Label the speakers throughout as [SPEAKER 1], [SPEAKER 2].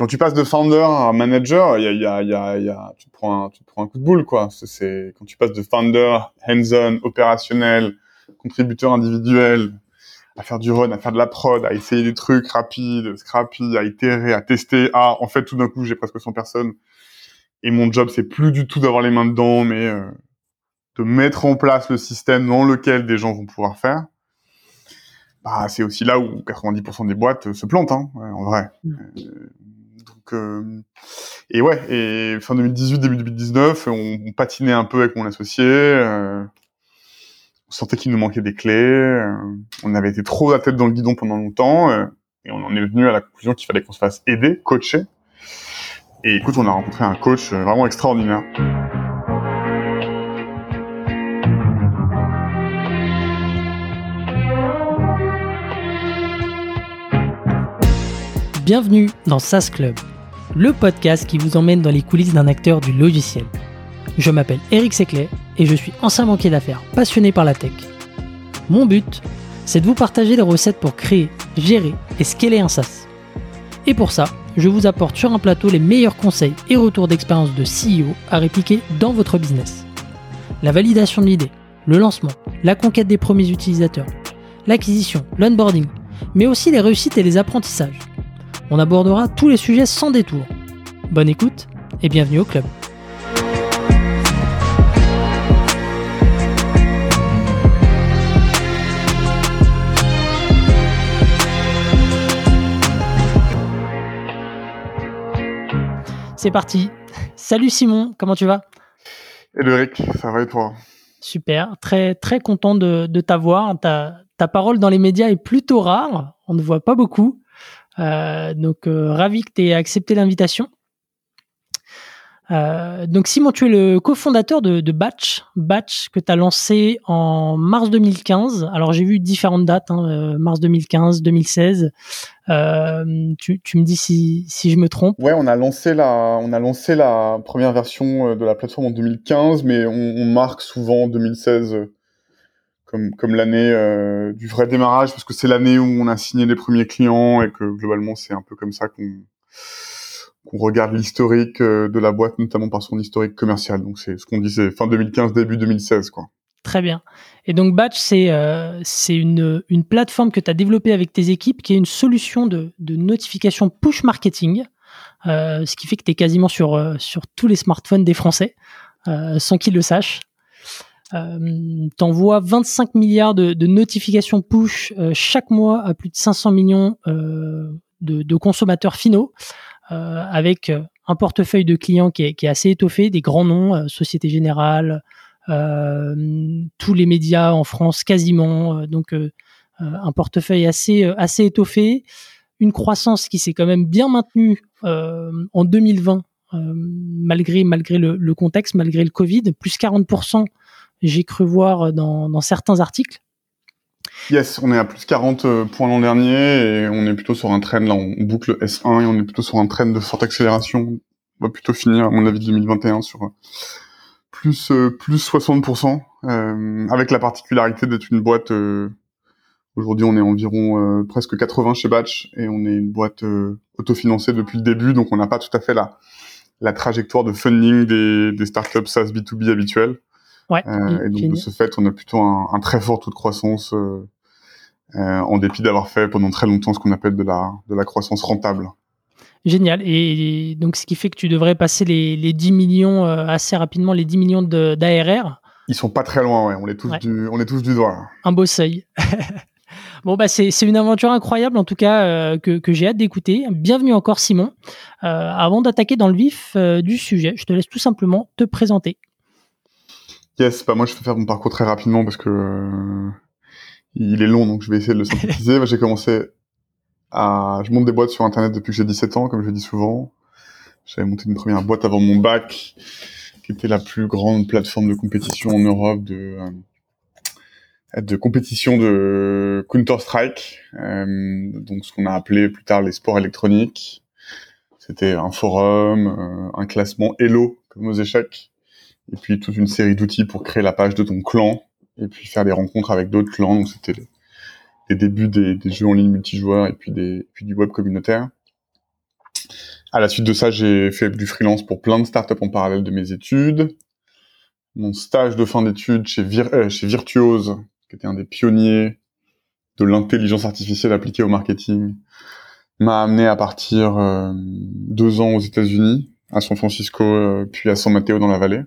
[SPEAKER 1] quand tu passes de founder à manager, il y a, y a, y a, y a, tu prends un, tu prends un coup de boule, quoi. C'est quand tu passes de founder, hands-on, opérationnel, contributeur individuel, à faire du run, à faire de la prod, à essayer des trucs rapides, scrappy, à itérer, à tester. Ah, en fait, tout d'un coup, j'ai presque 100 personnes. Et mon job, c'est plus du tout d'avoir les mains dedans, mais euh, de mettre en place le système dans lequel des gens vont pouvoir faire. Bah, c'est aussi là où 90% des boîtes se plantent, hein, en vrai. Mm. Euh, et ouais, et fin 2018, début 2019, on, patinait un peu avec mon associé. Euh, on sentait qu'il nous manquait des clés. Euh, on avait été trop la tête dans le guidon pendant longtemps. Euh, et on en est venu à la conclusion qu'il fallait qu'on se fasse aider, coacher. Et écoute, on a rencontré un coach vraiment extraordinaire.
[SPEAKER 2] Bienvenue dans SaaS Club, le podcast qui vous emmène dans les coulisses d'un acteur du logiciel. Je m'appelle Eric Seclet et je suis ancien banquier d'affaires passionné par la tech. Mon but, c'est de vous partager des recettes pour créer, gérer et scaler un SaaS. Et pour ça, je vous apporte sur un plateau les meilleurs conseils et retours d'expérience de CEO à répliquer dans votre business. La validation de l'idée, le lancement, la conquête des premiers utilisateurs, l'acquisition, l'onboarding, mais aussi les réussites et les apprentissages. On abordera tous les sujets sans détour. Bonne écoute et bienvenue au club. C'est parti. Salut Simon, comment tu vas?
[SPEAKER 1] Hello Eric, ça va et toi?
[SPEAKER 2] Super, très très content de, t'avoir. Ta, ta parole dans les médias est plutôt rare, on ne voit pas beaucoup. Euh, donc euh, ravi que tu aies accepté l'invitation. Euh, donc Simon, tu es le cofondateur de, Batch, Batch que tu as lancé en mars 2015. Alors j'ai vu différentes dates, hein, mars 2015, 2016. Euh, tu, me dis si, si je me trompe.
[SPEAKER 1] Ouais, on a lancé la, on a lancé la première version de la plateforme en 2015, mais on marque souvent 2016 comme, comme l'année euh, du vrai démarrage, parce que c'est l'année où on a signé les premiers clients et que globalement c'est un peu comme ça qu'on qu'on regarde l'historique euh, de la boîte, notamment par son historique commercial. Donc c'est ce qu'on disait, fin 2015, début 2016, quoi.
[SPEAKER 2] Très bien. Et donc Batch, c'est euh, une, une plateforme que tu as développée avec tes équipes, qui est une solution de, de notification push marketing, euh, ce qui fait que tu es quasiment sur, euh, sur tous les smartphones des Français, euh, sans qu'ils le sachent. Euh, T'envoies 25 milliards de, de notifications push chaque mois à plus de 500 millions de, de consommateurs finaux. Euh, avec euh, un portefeuille de clients qui est, assez étoffé, des grands noms, euh, Société Générale, tous les médias en France quasiment, donc un portefeuille assez assez étoffé, une croissance qui s'est quand même bien maintenue en 2020 malgré malgré le, le, contexte, malgré le Covid, plus 40%, j'ai cru voir dans, certains articles.
[SPEAKER 1] Yes, on est à plus 40 euh, points l'an dernier et on est plutôt sur un trend, là on boucle S1 et on est plutôt sur un trend de forte accélération. On va plutôt finir, à mon avis, 2021 sur euh, plus euh, plus 60%, euh, avec la particularité d'être une boîte. Aujourd'hui, on est environ presque 80 chez Batch et on est une boîte autofinancée depuis le début, donc on n'a pas tout à fait la la trajectoire de funding des, des startups SaaS B2B habituelles.
[SPEAKER 2] Ouais,
[SPEAKER 1] euh, et donc de ce fait, on a plutôt un, un très fort taux de croissance euh, euh, en dépit d'avoir fait pendant très longtemps ce qu'on appelle de la, de la croissance rentable.
[SPEAKER 2] Génial. Et donc, ce qui fait que tu devrais passer les, les 10 millions assez rapidement, les 10 millions d'ARR.
[SPEAKER 1] Ils sont pas très loin, ouais. On les touche, du, on les touche du doigt.
[SPEAKER 2] Un beau seuil. bon, bah, c'est une aventure incroyable, en tout cas, euh, que, que j'ai hâte d'écouter. Bienvenue encore, Simon. Euh, avant d'attaquer dans le vif euh, du sujet, je te laisse tout simplement te présenter.
[SPEAKER 1] Yes, bah moi je vais faire mon parcours très rapidement parce que euh, il est long, donc je vais essayer de le synthétiser. j'ai commencé à, je monte des boîtes sur internet depuis que j'ai 17 ans, comme je dis souvent. J'avais monté une première boîte avant mon bac, qui était la plus grande plateforme de compétition en Europe de euh, de compétition de Counter Strike, euh, donc ce qu'on a appelé plus tard les sports électroniques. C'était un forum, un classement Elo comme aux échecs et puis toute une série d'outils pour créer la page de ton clan, et puis faire des rencontres avec d'autres clans. Donc c'était les, débuts des, jeux en ligne multijoueurs et puis, des, puis du web communautaire. À la suite de ça, j'ai fait du freelance pour plein de startups en parallèle de mes études. Mon stage de fin d'études chez, euh, Virtuose, qui était un des pionniers de l'intelligence artificielle appliquée au marketing, m'a amené à partir euh, deux ans aux États-Unis, à San Francisco, euh, puis à San Mateo dans la vallée.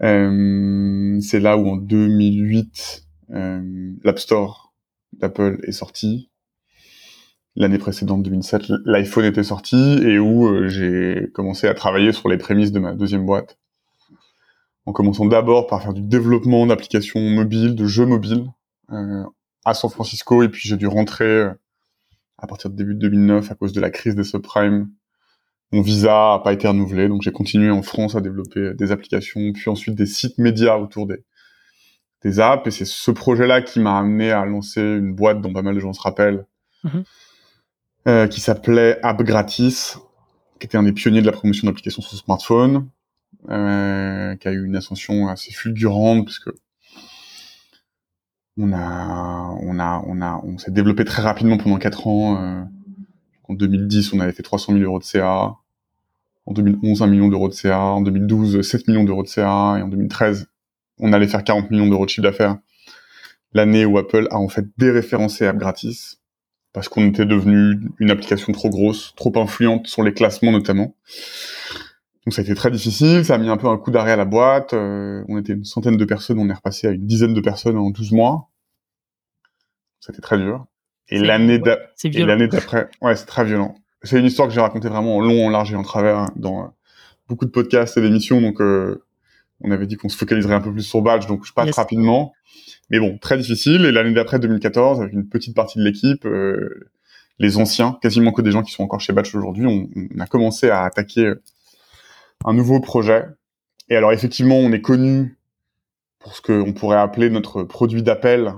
[SPEAKER 1] C'est là où en 2008, l'App Store d'Apple est sorti l'année précédente, 2007, l'iPhone était sorti et où euh, j'ai commencé à travailler sur les prémices de ma deuxième boîte. En commençant d'abord par faire du développement d'applications mobiles, de jeux mobiles euh, à San Francisco et puis j'ai dû rentrer euh, à partir de début 2009 à cause de la crise des subprimes. Mon visa a pas été renouvelé, donc j'ai continué en France à développer des applications, puis ensuite des sites médias autour des, des apps. Et c'est ce projet-là qui m'a amené à lancer une boîte dont pas mal de gens se rappellent, mm-hmm. Euh, qui s'appelait App Gratis, qui était un des pionniers de la promotion d'applications sur smartphone, euh, qui a eu une ascension assez fulgurante parce que on a, on a, on a, on s'est développé très rapidement pendant quatre ans. Euh, en 2010, on avait fait 300 000 euros de CA. En 2011, 1 million d'euros de CA. En 2012, 7 millions d'euros de CA. Et en 2013, on allait faire 40 millions d'euros de chiffre d'affaires. L'année où Apple a en fait déréférencé App Gratis parce qu'on était devenu une application trop grosse, trop influente sur les classements notamment. Donc ça a été très difficile, ça a mis un peu un coup d'arrêt à la boîte. Euh, on était une centaine de personnes, on est repassé à une dizaine de personnes en 12 mois. Ça a été très dur. Et l'année d'après, ouais, c'est très violent. C'est une histoire que j'ai racontée vraiment en long, en large et en travers hein, dans euh, beaucoup de podcasts et d'émissions. Donc euh, on avait dit qu'on se focaliserait un peu plus sur Badge, donc je passe rapidement. Mais bon, très difficile. Et l'année d'après, 2014, avec une petite partie de l'équipe, euh, les anciens, quasiment que des gens qui sont encore chez Batch aujourd'hui, on, a commencé à attaquer euh, un nouveau projet. Et alors effectivement, on est connu pour ce qu'on pourrait appeler notre produit d'appel,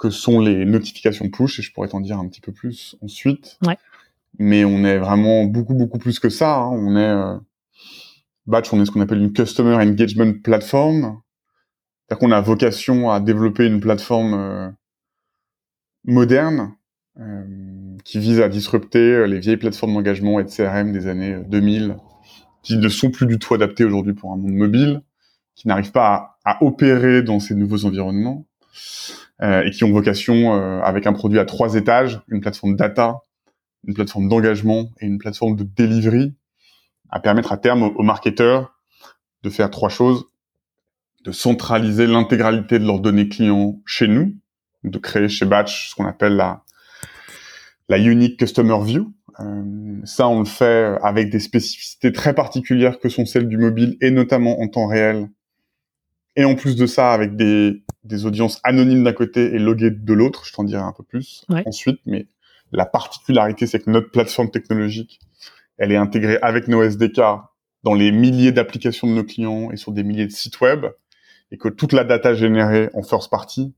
[SPEAKER 1] que sont les notifications push, et je pourrais t'en dire un petit peu plus ensuite.
[SPEAKER 2] Ouais.
[SPEAKER 1] Mais on est vraiment beaucoup, beaucoup plus que ça. Hein. On est... Euh, Batch, on est ce qu'on appelle une Customer Engagement Platform. C'est-à-dire qu'on a vocation à développer une plateforme euh, moderne euh, qui vise à disrupter euh, les vieilles plateformes d'engagement et de CRM des années 2000 qui ne sont plus du tout adaptées aujourd'hui pour un monde mobile, qui n'arrivent pas à, opérer dans ces nouveaux environnements et qui ont vocation, avec un produit à trois étages, une plateforme data, une plateforme d'engagement et une plateforme de delivery, à permettre à terme aux marketeurs de faire trois choses de centraliser l'intégralité de leurs données clients chez nous, de créer chez Batch ce qu'on appelle la, la Unique Customer View. Euh, ça, on le fait avec des spécificités très particulières que sont celles du mobile et notamment en temps réel. Et en plus de ça, avec des, des audiences anonymes d'un côté et loguées de l'autre, je t'en dirai un peu plus ensuite. Mais la particularité, c'est que notre plateforme technologique, elle est intégrée avec nos SDK dans les milliers d'applications de nos clients et sur des milliers de sites web et que toute la data générée en first party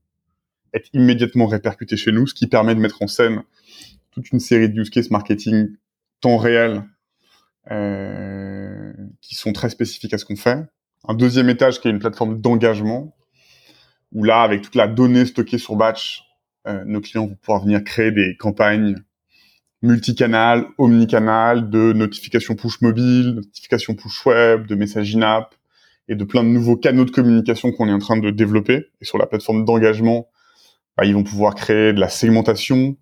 [SPEAKER 1] est immédiatement répercutée chez nous, ce qui permet de mettre en scène toute une série de use case marketing temps réel euh, qui sont très spécifiques à ce qu'on fait. Un deuxième étage qui est une plateforme d'engagement où là, avec toute la donnée stockée sur batch, euh, nos clients vont pouvoir venir créer des campagnes multicanal, omnicanal, de notifications push mobile, notifications push web, de messages in-app, et de plein de nouveaux canaux de communication qu'on est en train de développer. Et sur la plateforme d'engagement, bah, ils vont pouvoir créer de la segmentation,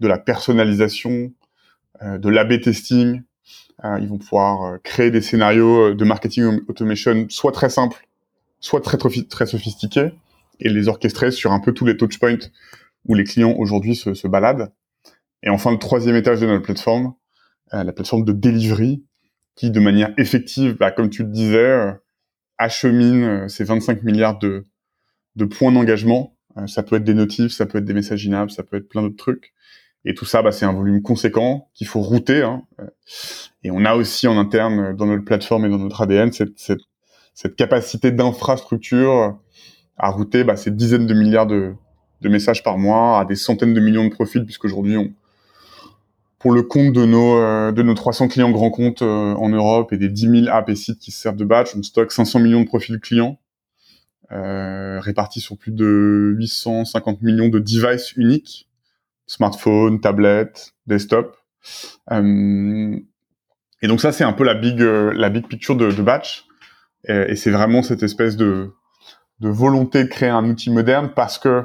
[SPEAKER 1] de la personnalisation, euh, de l'A-B testing. Euh, ils vont pouvoir euh, créer des scénarios de marketing automation soit très simples, soit très, très sophistiqués, et les orchestrer sur un peu tous les touchpoints où les clients aujourd'hui se, se baladent. Et enfin, le troisième étage de notre plateforme, la plateforme de delivery, qui de manière effective, bah, comme tu le disais, achemine euh, ces 25 milliards de, de points d'engagement. Euh, ça peut être des notifs, ça peut être des messages inables, ça peut être plein d'autres trucs. Et tout ça, bah, c'est un volume conséquent qu'il faut router. Hein. Et on a aussi en interne, dans notre plateforme et dans notre ADN, cette, cette, cette capacité d'infrastructure à router bah, ces dizaines de milliards de, de messages par mois à des centaines de millions de profils, puisqu'aujourd'hui, on, pour le compte de nos euh, de nos 300 clients grands comptes euh, en Europe et des 10 000 apps et sites qui se servent de batch, on stocke 500 millions de profils clients euh, répartis sur plus de 850 millions de devices uniques, smartphones, tablettes, desktop. Euh, et donc ça, c'est un peu la big, euh, la big picture de, Batch. Et, c'est vraiment cette espèce de, de volonté de créer un outil moderne parce que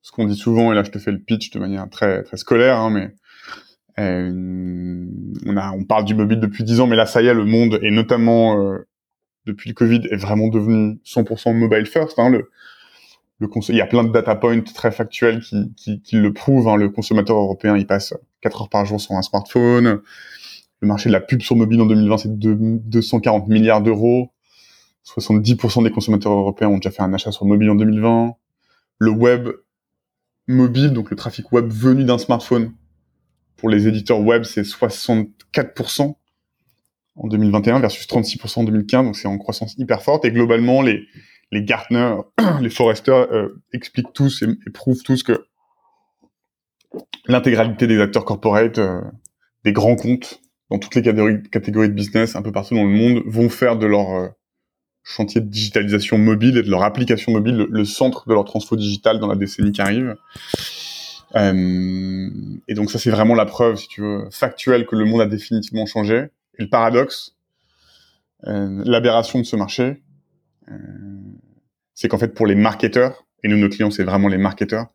[SPEAKER 1] ce qu'on dit souvent, et là je te fais le pitch de manière très très scolaire, hein, mais euh, on a on parle du mobile depuis dix ans, mais là ça y est, le monde et notamment depuis le Covid est vraiment devenu 100% mobile first. Hein, le, il y a plein de data points très factuels qui, qui, le prouvent. Hein, le consommateur européen, il passe 4 heures par jour sur un smartphone. Le marché de la pub sur mobile en 2020, c'est de 240 milliards d'euros. 70% des consommateurs européens ont déjà fait un achat sur mobile en 2020. Le web mobile, donc le trafic web venu d'un smartphone, pour les éditeurs web, c'est 64% en 2021 versus 36% en 2015, donc c'est en croissance hyper forte. Et globalement, les, les Gartner, les Forrester euh, expliquent tous et, prouvent tous que l'intégralité des acteurs corporate, euh, des grands comptes, dans toutes les catégories, de business, un peu partout dans le monde, vont faire de leur euh, chantier de digitalisation mobile et de leur application mobile le, centre de leur transfo digital dans la décennie qui arrive. Euh, et donc ça, c'est vraiment la preuve, si tu veux, factuelle que le monde a définitivement changé. Et le paradoxe, euh, l'aberration de ce marché, c'est qu'en fait, pour les marketeurs, et nous, nos clients, c'est vraiment les marketeurs,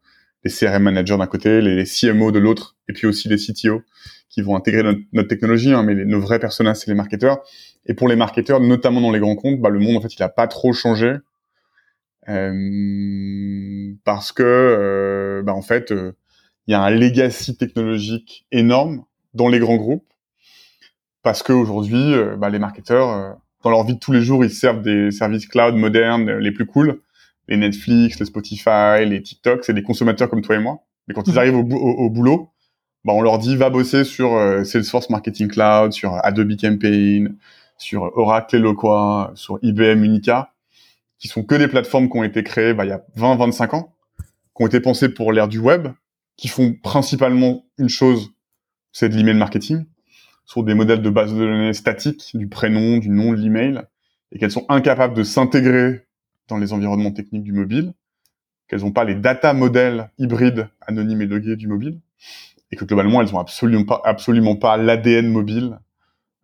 [SPEAKER 1] les CRM managers d'un côté, les, CMO de l'autre, et puis aussi les CTO qui vont intégrer notre, notre technologie, hein, mais nos vrais personnages, c'est les marketeurs. Et pour les marketeurs, notamment dans les grands comptes, bah, le monde, en fait, il a pas trop changé. Euh, parce que, euh, bah, en fait, euh, il y a un legacy technologique énorme dans les grands groupes. Parce qu'aujourd'hui, euh, bah, les marketeurs, dans leur vie de tous les jours, ils servent des services cloud modernes les plus cool. Les Netflix, les Spotify, les TikTok, c'est des consommateurs comme toi et moi. Mais quand ils arrivent au, au, au boulot, bah, on leur dit va bosser sur euh, Salesforce Marketing Cloud, sur Adobe Campaign, sur Oracle Eloqua, sur IBM Unica, qui sont que des plateformes qui ont été créées bah, il y a 20-25 ans, qui ont été pensées pour l'ère du web, qui font principalement une chose, c'est de l'email marketing, sur des modèles de base de données statiques, du prénom, du nom, de l'email, et qu'elles sont incapables de s'intégrer dans les environnements techniques du mobile, qu'elles n'ont pas les data modèles hybrides, anonymes et logués du mobile, et que globalement, elles ont absolument pas, absolument pas l'ADN mobile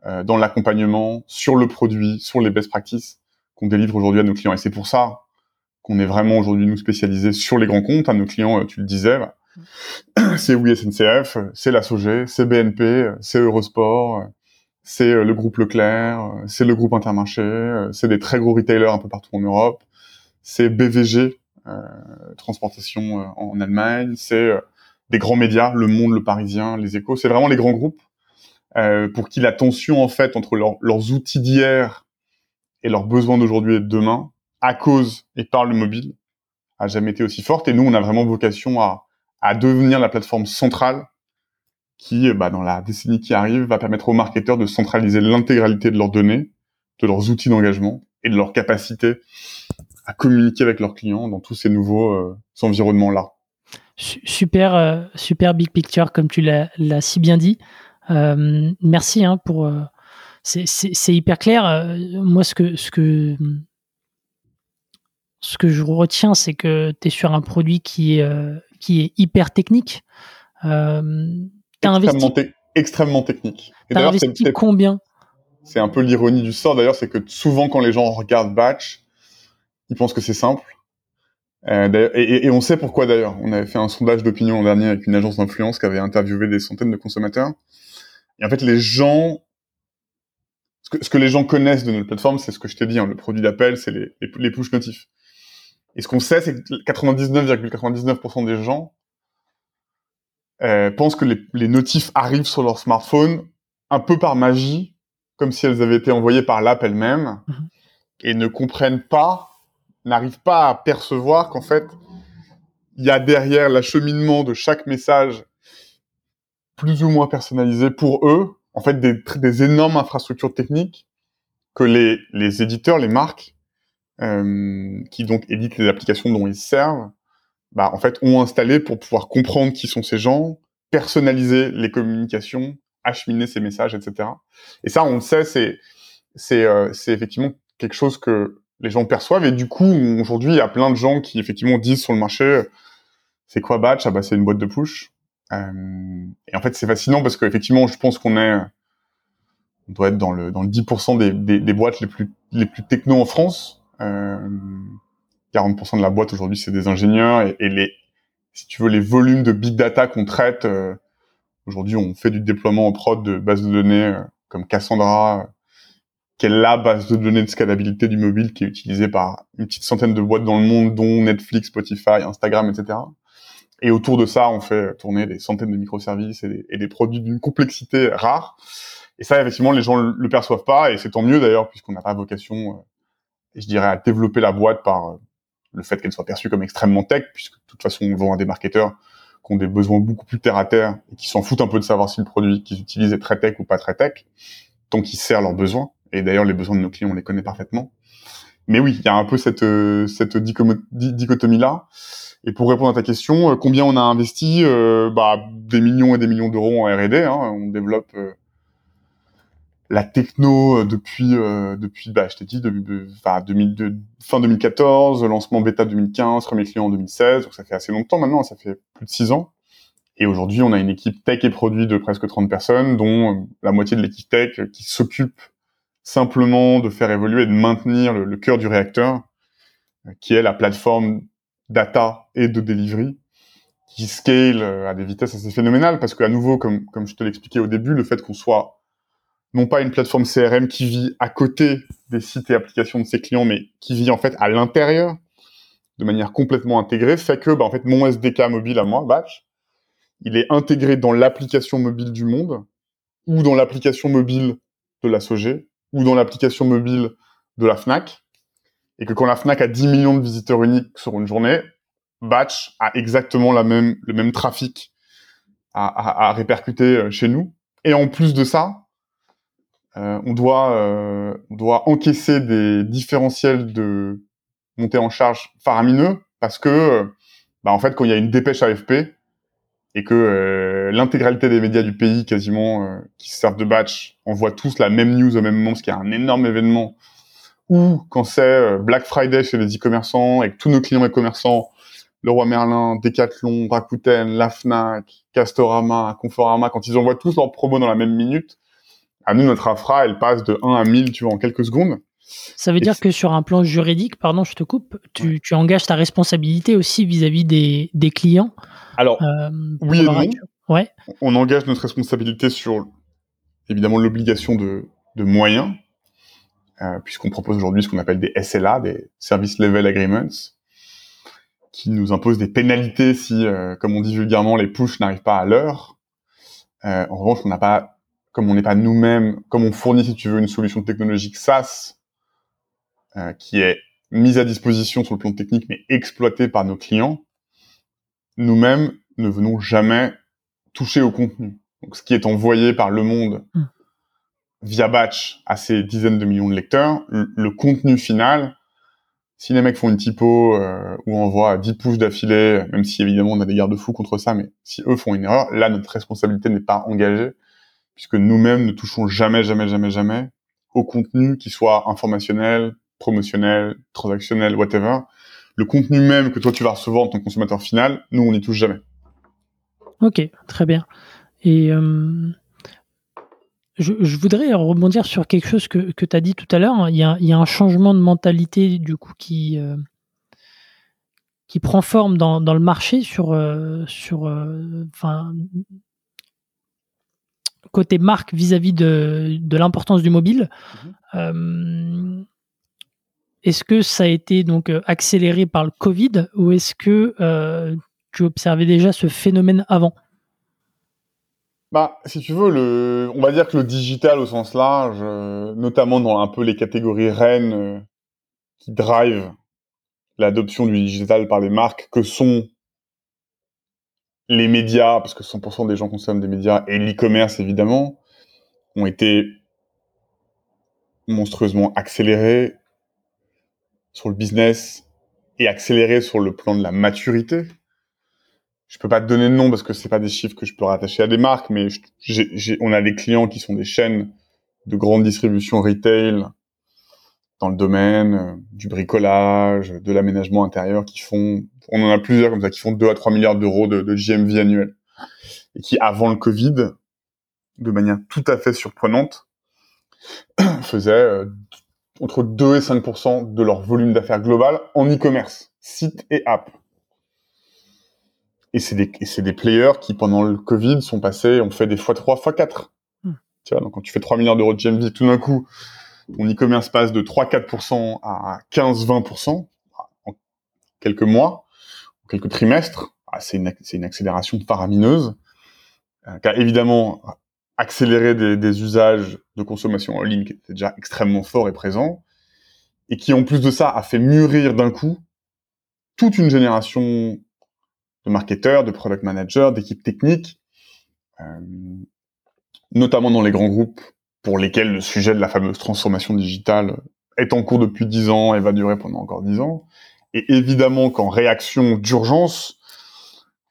[SPEAKER 1] euh, dans l'accompagnement, sur le produit, sur les best practices qu'on délivre aujourd'hui à nos clients. Et c'est pour ça qu'on est vraiment aujourd'hui nous spécialisés sur les grands comptes. À nos clients, euh, tu le disais, c'est oui SNCF, c'est la SOG, c'est BNP, c'est Eurosport, c'est euh, le groupe Leclerc, c'est le groupe Intermarché, c'est des très gros retailers un peu partout en Europe, c'est BVG, euh, transportation euh, en Allemagne, c'est des grands médias, Le Monde, Le Parisien, Les Échos, c'est vraiment les grands groupes pour qui la tension en fait entre leur, leurs outils d'hier et leurs besoins d'aujourd'hui et de demain, à cause et par le mobile, a jamais été aussi forte. Et nous, on a vraiment vocation à, à devenir la plateforme centrale qui, bah, dans la décennie qui arrive, va permettre aux marketeurs de centraliser l'intégralité de leurs données, de leurs outils d'engagement et de leur capacité à communiquer avec leurs clients dans tous ces nouveaux euh, environnements-là.
[SPEAKER 2] Super, euh, super big picture, comme tu l'as si bien dit. Euh, merci hein, pour. Euh, c'est hyper clair. Euh, moi, ce que, ce que, ce que je retiens, c'est que tu es sur un produit qui euh, qui est hyper technique.
[SPEAKER 1] extrêmement, investi... te extrêmement technique.
[SPEAKER 2] Tu as investi combien?
[SPEAKER 1] C'est un peu l'ironie du sort d'ailleurs, c'est que souvent quand les gens regardent Batch, ils pensent que c'est simple. Euh, et, et, on sait pourquoi d'ailleurs. On avait fait un sondage d'opinion l'an dernier avec une agence d'influence qui avait interviewé des centaines de consommateurs. Et en fait, les gens, ce que, ce que les gens connaissent de notre plateforme, c'est ce que je t'ai dit, hein, le produit d'appel, c'est les, les, les, push notifs. Et ce qu'on sait, c'est que 99,99% ,99 des gens euh, pensent que les, les notifs arrivent sur leur smartphone un peu par magie, comme si elles avaient été envoyées par l'app elle-même, mmh. et ne comprennent pas n'arrivent pas à percevoir qu'en fait, il y a derrière l'acheminement de chaque message plus ou moins personnalisé pour eux, en fait, des, des énormes infrastructures techniques que les, les éditeurs, les marques, qui donc éditent les applications dont ils servent, bah, en fait, ont installé pour pouvoir comprendre qui sont ces gens, personnaliser les communications, acheminer ces messages, etc. Et ça, on le sait, c'est c'est euh, effectivement quelque chose que les gens perçoivent. Et du coup, aujourd'hui, il y a plein de gens qui effectivement disent sur le marché, c'est quoi Batch? Ah bah c'est une boîte de push. Euh, et en fait, c'est fascinant parce qu'effectivement, je pense qu'on est, on doit être dans le dans le 10% des, des, des, boîtes les plus les plus techno en France. Euh, 40% de la boîte aujourd'hui, c'est des ingénieurs et, les si tu veux les volumes de big data qu'on traite euh, aujourd'hui, on fait du déploiement en prod de bases de données euh, comme Cassandra, qui est la base de données de scalabilité du mobile qui est utilisée par une petite centaine de boîtes dans le monde, dont Netflix, Spotify, Instagram, etc. Et autour de ça, on fait tourner des centaines de microservices et des, produits d'une complexité rare. Et ça, effectivement, les gens le, le perçoivent pas, et c'est tant mieux d'ailleurs, puisqu'on n'a pas vocation, euh, je dirais, à développer la boîte par euh, le fait qu'elle soit perçue comme extrêmement tech, puisque de toute façon, on vend à des marketeurs qui ont des besoins beaucoup plus terre à terre et qui s'en foutent un peu de savoir si le produit qu'ils utilisent est très tech ou pas très tech, tant qu'il sert leurs besoins. Et d'ailleurs, les besoins de nos clients, on les connaît parfaitement. Mais oui, il y a un peu cette, euh, cette dichotomie-là. Et pour répondre à ta question, euh, combien on a investi? Bah, Des millions et des millions d'euros en R&D. Hein. On développe la techno depuis, depuis bah, je t'ai dit, 2002, fin 2014, lancement bêta 2015, premier client en 2016. Donc ça fait assez longtemps maintenant, ça fait plus de six ans. Et aujourd'hui, on a une équipe tech et produit de presque 30 personnes, dont la moitié de l'équipe tech qui s'occupe simplement de faire évoluer et de maintenir le, le cœur du réacteur, qui est la plateforme data et de delivery qui scale à des vitesses assez phénoménales parce qu'à nouveau, comme, comme je te l'expliquais au début, le fait qu'on soit non pas une plateforme CRM qui vit à côté des sites et applications de ses clients, mais qui vit en fait à l'intérieur de manière complètement intégrée, fait que bah, en fait mon SDK mobile à moi, Batch, il est intégré dans l'application mobile du monde ou dans l'application mobile de la SOG ou dans l'application mobile de la Fnac, et que quand la Fnac a 10 millions de visiteurs uniques sur une journée, Batch a exactement la même, le même trafic à, répercuter euh, chez nous. Et en plus de ça, euh, on, doit, euh, doit encaisser des différentiels de montée en charge faramineux parce que, euh, bah, en fait, quand il y a une dépêche AFP et que l'intégralité des médias du pays quasiment qui se servent de Batch envoient tous la même news au même moment, ce qui est un énorme événement ou quand c'est Black Friday chez les e-commerçants et tous nos clients e-commerçants, Leroy Merlin, Decathlon, Rakuten, La Fnac, Castorama, Conforama, quand ils envoient tous leurs promos dans la même minute, à nous, notre infra, elle passe de 1 à 1000, tu vois, en quelques secondes.
[SPEAKER 2] Ça veut et dire que sur un plan juridique, pardon, je te coupe, tu, ouais. tu engages ta responsabilité aussi vis-à-vis -vis des, des, clients
[SPEAKER 1] Alors, euh, oui et non. Ouais. On engage notre responsabilité sur, évidemment, l'obligation de, de moyens, euh, puisqu'on propose aujourd'hui ce qu'on appelle des SLA, des Service Level Agreements, qui nous imposent des pénalités si, euh, comme on dit vulgairement, les push n'arrivent pas à l'heure. En revanche, on n'a pas, comme on n'est pas nous-mêmes, comme on fournit, si tu veux, une solution technologique SaaS euh, qui est mise à disposition sur le plan technique, mais exploitée par nos clients, nous-mêmes ne venons jamais toucher au contenu. Donc, ce qui est envoyé par le monde mmh via batch à ces dizaines de millions de lecteurs, le, le contenu final, si les mecs font une typo euh, ou envoient 10 push d'affilée, même si évidemment on a des garde-fous contre ça, mais si eux font une erreur, là notre responsabilité n'est pas engagée, puisque nous-mêmes ne touchons jamais, jamais, jamais, jamais au contenu qui soit informationnel, promotionnel, transactionnel, whatever. Le contenu même que toi tu vas recevoir en tant que consommateur final, nous on n'y touche jamais.
[SPEAKER 2] Ok, très bien. Et euh, je, voudrais rebondir sur quelque chose que, que tu as dit tout à l'heure. Il, y a, un changement de mentalité du coup qui, euh, qui prend forme dans, dans le marché sur, euh, sur côté marque vis-à-vis de, de l'importance du mobile. Mmh. est-ce que ça a été donc accéléré par le Covid ou est-ce que tu observais déjà ce phénomène avant?
[SPEAKER 1] Bah, si tu veux, le, on va dire que le digital au sens large, euh, notamment dans un peu les catégories reines euh, qui drive l'adoption du digital par les marques, que sont les médias, parce que 100% des gens consomment des médias, et l'e-commerce évidemment, ont été monstrueusement accélérés sur le business et accélérés sur le plan de la maturité. Je peux pas te donner de nom parce que c'est pas des chiffres que je peux rattacher à des marques, mais on a des clients qui sont des chaînes de grande distribution retail dans le domaine euh, du bricolage, de l'aménagement intérieur qui font, on en a plusieurs comme ça, qui font 2 à 3 milliards d'euros de, de GMV annuel. et qui, avant le Covid, de manière tout à fait surprenante, faisaient euh, entre 2 et 5% de leur volume d'affaires global en e-commerce, site et app. Et c'est des, c'est des players qui, pendant le Covid, sont passés, ont fait des x3, x4. Hmm. Tu vois, donc quand tu fais 3 milliards d'euros de GMV, tout d'un coup, ton e-commerce passe de 3-4% à 15-20% en quelques mois, quelques trimestres. Ah, c'est une, accélération faramineuse, euh, qui a évidemment accéléré des, des, usages de consommation en ligne qui étaient déjà extrêmement forts et présents, et qui en plus de ça a fait mûrir d'un coup toute une génération de marketeurs, de product managers, d'équipes techniques, euh, notamment dans les grands groupes pour lesquels le sujet de la fameuse transformation digitale est en cours depuis dix ans et va durer pendant encore dix ans. Et évidemment qu'en réaction d'urgence,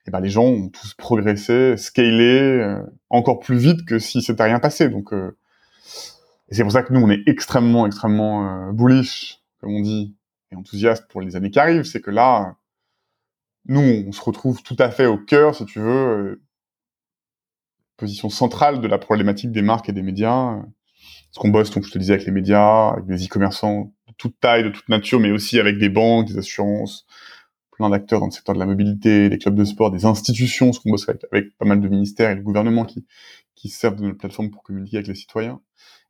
[SPEAKER 1] eh ben les gens ont tous progressé, scalé euh, encore plus vite que si c'était rien passé. Donc euh, c'est pour ça que nous on est extrêmement extrêmement euh, bullish, comme on dit, et enthousiaste pour les années qui arrivent. C'est que là, nous on se retrouve tout à fait au cœur, si tu veux, position centrale de la problématique des marques et des médias. Parce qu'on bosse, donc je te disais, avec les médias, avec des e-commerçants toute taille, de toute nature, mais aussi avec des banques, des assurances, plein d'acteurs dans le secteur de la mobilité, des clubs de sport, des institutions, ce qu'on bosse avec, pas mal de ministères et le gouvernement qui, qui servent de notre plateforme pour communiquer avec les citoyens.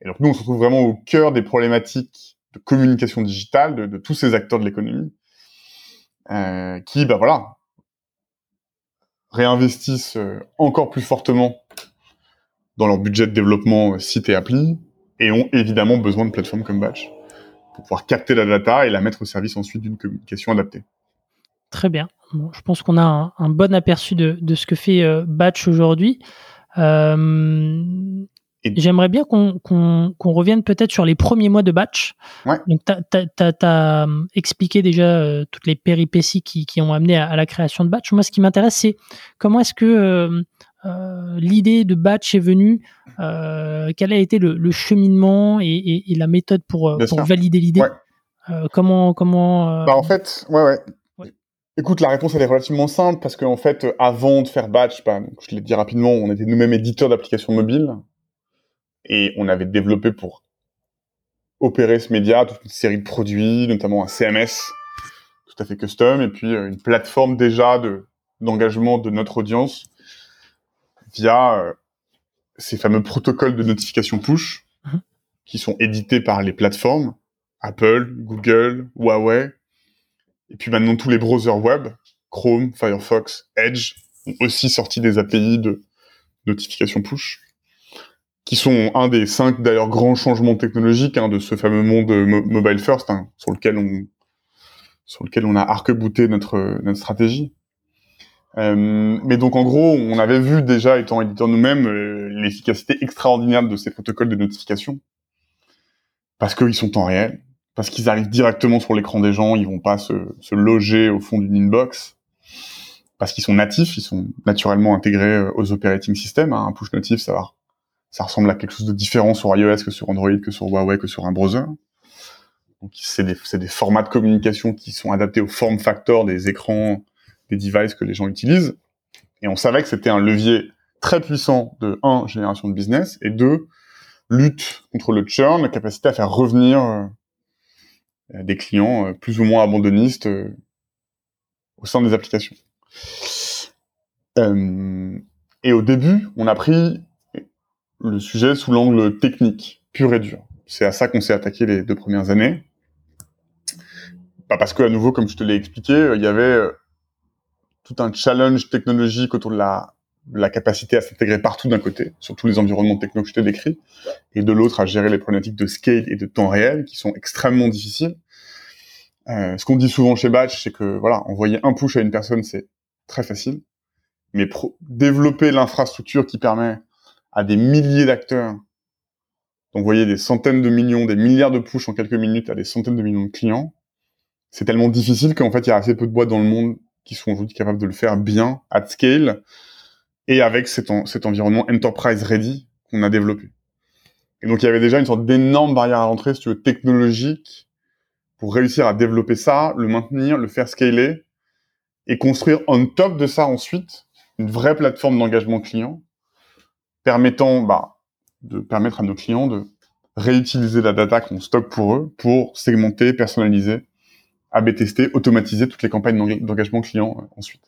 [SPEAKER 1] Et donc nous, on se retrouve vraiment au cœur des problématiques de communication digitale de, de tous ces acteurs de l'économie, euh, qui, bah voilà, réinvestissent euh, encore plus fortement dans leur budget de développement euh, site et appli, et ont évidemment besoin de plateformes comme Batch pour pouvoir capter la data et la mettre au service ensuite d'une communication adaptée.
[SPEAKER 2] Très bien. je pense qu'on a un, bon aperçu de, ce que fait euh, Batch aujourd'hui. Euh, j'aimerais bien qu'on revienne peut-être sur les premiers mois de Batch. Donc, tu as, euh, expliqué déjà toutes les péripéties qui, ont amené à, la création de Batch. Moi, ce qui m'intéresse, c'est comment est-ce que l'idée de Batch est venue. Quel a été le, cheminement et, la méthode pour, valider l'idée Comment, comment
[SPEAKER 1] bah, En fait, ouais, ouais. Écoute, la réponse elle est relativement simple parce qu'en fait, avant de faire Batch, bah, je l'ai dit rapidement, on était nous-mêmes éditeurs d'applications mobiles et on avait développé pour opérer ce média toute une série de produits, notamment un CMS tout à fait custom et puis euh, une plateforme déjà de d'engagement de notre audience via euh, ces fameux protocoles de notification push mhm. qui sont édités par les plateformes Apple, Google, Huawei, et puis maintenant, tous les browsers web, Chrome, Firefox, Edge, ont aussi sorti des API de notification push, qui sont un des cinq d'ailleurs grands changements technologiques hein, de ce fameux monde mobile first, hein, sur lequel on sur lequel on a arc-bouté notre notre stratégie. Euh, mais donc en gros, on avait vu déjà, étant éditeur nous-mêmes, euh, l'efficacité extraordinaire de ces protocoles de notification, parce qu'ils sont en réel, parce qu'ils arrivent directement sur l'écran des gens, ils vont pas se, se loger au fond d'une inbox, parce qu'ils sont natifs, ils sont naturellement intégrés euh, aux operating systems. Hein. Un push natif, ça, va, ça ressemble à quelque chose de différent sur iOS que sur Android, que sur Huawei, que sur un browser. Donc c'est des, des formats de communication qui sont adaptés au form factor des écrans, des devices que les gens utilisent. Et on savait que c'était un levier très puissant de un génération de business et deux lutte contre le churn, la capacité à faire revenir euh, des clients euh, plus ou moins abandonnistes euh, au sein des applications. et au début, on a pris le sujet sous l'angle technique, pur et dur. C'est à ça qu'on s'est attaqué les deux premières années. Parce que, à nouveau, comme je te l'ai expliqué, il y avait tout un challenge technologique autour de la, la capacité à s'intégrer partout d'un côté, sur tous les environnements techno que je t'ai décrits, et de l'autre à gérer les problématiques de scale et de temps réel qui sont extrêmement difficiles. Euh, ce qu'on dit souvent chez Batch, c'est que voilà, envoyer un push à une personne, c'est très facile, mais développer l'infrastructure qui permet à des milliers d'acteurs d'envoyer des centaines de millions, des milliards de push en quelques minutes à des centaines de millions de clients, c'est tellement difficile qu'en fait, il y a assez peu de boîtes dans le monde qui sont aujourd'hui capables de le faire bien, at scale, et avec cet, environnement enterprise ready qu'on a développé. Et donc il y avait déjà une sorte d'énorme barrière à l'entrée, si tu veux, technologique, pour réussir à développer ça, le maintenir, le faire scaler, et construire on top de ça ensuite une vraie plateforme d'engagement client permettant bah, de permettre à nos clients de réutiliser la data qu'on stocke pour eux pour segmenter, personnaliser, AB tester, automatiser toutes les campagnes d'engagement client euh, ensuite.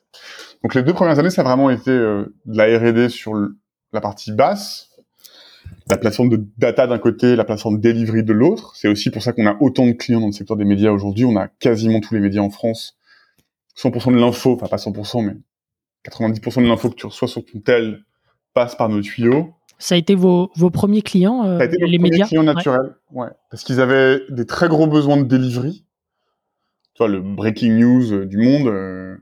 [SPEAKER 1] Donc les deux premières années, ça a vraiment été euh, de la R&D sur la partie basse, la plateforme de data d'un côté, la plateforme delivery de l'autre. C'est aussi pour ça qu'on a autant de clients dans le secteur des médias aujourd'hui. On a quasiment tous les médias en France. 100% de l'info, enfin pas 100%, mais 90% de l'info que tu reçois sur ton tel passe par nos tuyaux.
[SPEAKER 2] Ça a été vos, vos premiers clients, euh,
[SPEAKER 1] ça a été
[SPEAKER 2] les médias?
[SPEAKER 1] clients naturels, ouais. Parce qu'ils avaient des très gros besoins de delivery. Tu vois, le breaking news euh, du monde, euh,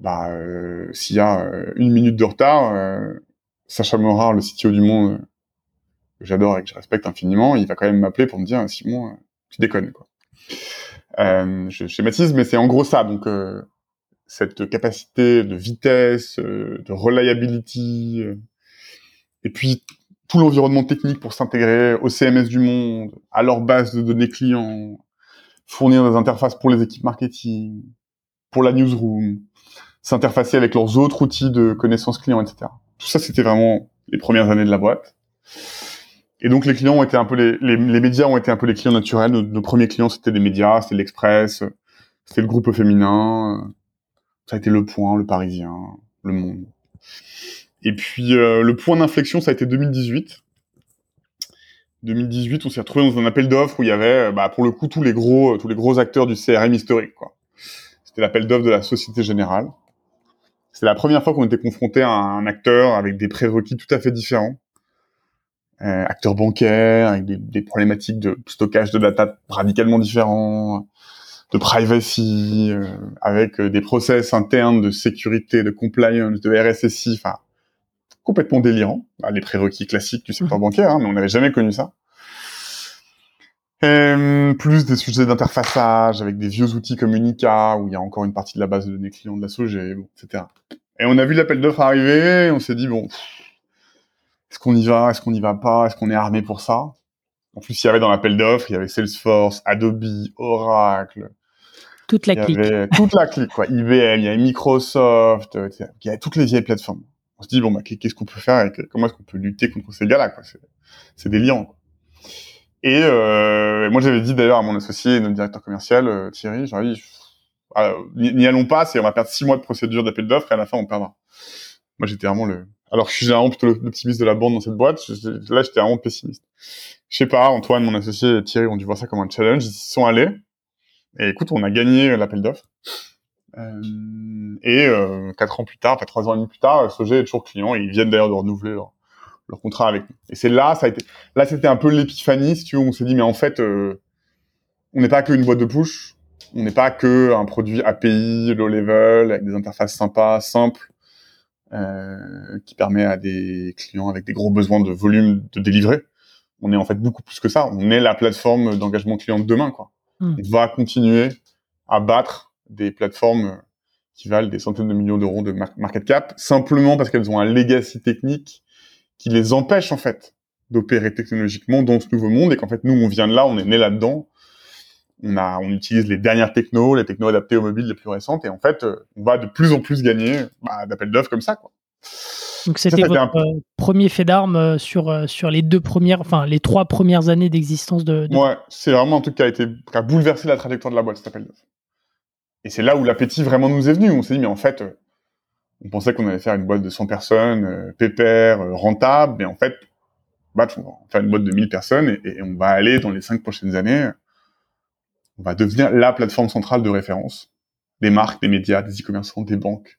[SPEAKER 1] bah, euh, s'il y a une minute de retard, Sacha Morard, le CTO du monde, que j'adore et que je respecte infiniment, il va quand même m'appeler pour me dire, Simon, tu déconnes, quoi. je schématise, mais c'est en gros ça. Donc, cette capacité de vitesse, de reliability, et puis tout l'environnement technique pour s'intégrer au CMS du monde, à leur base de données clients, fournir des interfaces pour les équipes marketing, pour la newsroom, s'interfacer avec leurs autres outils de connaissance client, etc. Tout ça, c'était vraiment les premières années de la boîte. Et donc les clients ont été un peu les, les, médias ont été un peu les clients naturels. Nos, nos premiers clients c'était des médias, c'était l'Express, c'était le groupe féminin, ça a été le Point, le Parisien, le Monde. Et puis euh, le point d'inflexion, ça a été 2018. 2018, on s'est retrouvé dans un appel d'offres où il y avait, bah, pour le coup, tous les gros, tous les gros acteurs du CRM historique. Quoi. C'était l'appel d'offres de la Société Générale. C'est la première fois qu'on était confronté à un acteur avec des prérequis tout à fait différents. Euh, acteur bancaire, avec des, des, problématiques de stockage de data radicalement différents, de privacy, euh, avec des process internes de sécurité, de compliance, de RSSI, enfin complètement délirant, bah, les prérequis classiques du secteur bancaire, hein, mais on n'avait jamais connu ça. Et, plus des sujets d'interfaçage avec des vieux outils comme Unica, où il y a encore une partie de la base de données clients de la SOG, bon, etc. Et on a vu l'appel d'offres arriver, on s'est dit, bon, est-ce qu'on y va, est-ce qu'on y va pas, est-ce qu'on est armé pour ça? En plus, il y avait dans l'appel d'offres, il y avait Salesforce, Adobe, Oracle,
[SPEAKER 2] toute la
[SPEAKER 1] il y
[SPEAKER 2] clique.
[SPEAKER 1] avait toute la clique, quoi. IBM, il y avait Microsoft, etc. il y avait toutes les vieilles plateformes on se dit bon bah qu'est-ce qu'on peut faire et comment est-ce qu'on peut lutter contre ces gars-là quoi? C'est délirant quoi. et euh, moi j'avais dit d'ailleurs à mon associé notre directeur commercial euh, Thierry j'aurais dit ah, n'y allons pas c'est on va perdre six mois de procédure d'appel d'offres et à la fin on perdra. Moi j'étais vraiment le alors je suis généralement plutôt l'optimiste de la bande dans cette boîte là j'étais vraiment pessimiste. Je sais pas Antoine mon associé et Thierry ont dû voir ça comme un challenge ils sont allés. Et écoute on a gagné l'appel d'offres et euh, quatre ans plus tard, enfin trois ans et demi plus tard, Sogé est toujours client et ils viennent d'ailleurs de renouveler leur, leur, contrat avec nous. Et c'est là, ça a été, là c'était un peu l'épiphanie, si tu veux, on s'est dit mais en fait, euh, on n'est pas qu'une boîte de push, on n'est pas que un produit API low level avec des interfaces sympas, simples, euh, qui permet à des clients avec des gros besoins de volume de délivrer. On est en fait beaucoup plus que ça. On est la plateforme d'engagement client de demain, quoi.
[SPEAKER 2] Mm.
[SPEAKER 1] On va continuer à battre des plateformes qui valent des centaines de millions d'euros de market cap, simplement parce qu'elles ont un legacy technique qui les empêche en fait d'opérer technologiquement dans ce nouveau monde et qu'en fait nous on vient de là, on est né là-dedans, on a, on utilise les dernières technos, les technos adaptées aux mobiles les plus récentes et en fait on va de plus en plus gagner bah, d'appels d'offres comme ça quoi.
[SPEAKER 2] Donc c'était votre euh, premier fait d'armes euh, sur euh, sur les deux premières, enfin les trois premières années d'existence de. de-
[SPEAKER 1] Ouais, c'est vraiment un truc qui a été qui a bouleversé la trajectoire de la boîte cet appel d'offres. Et c'est là où l'appétit vraiment nous est venu. On s'est dit mais en fait, euh, on pensait qu'on allait faire une boîte de 100 personnes, euh, pépère, euh, rentable, mais en fait, on va faire une boîte de 1000 personnes et, on va aller dans les cinq prochaines années, on va devenir la plateforme centrale de référence des marques, des médias, des e-commerçants, des banques,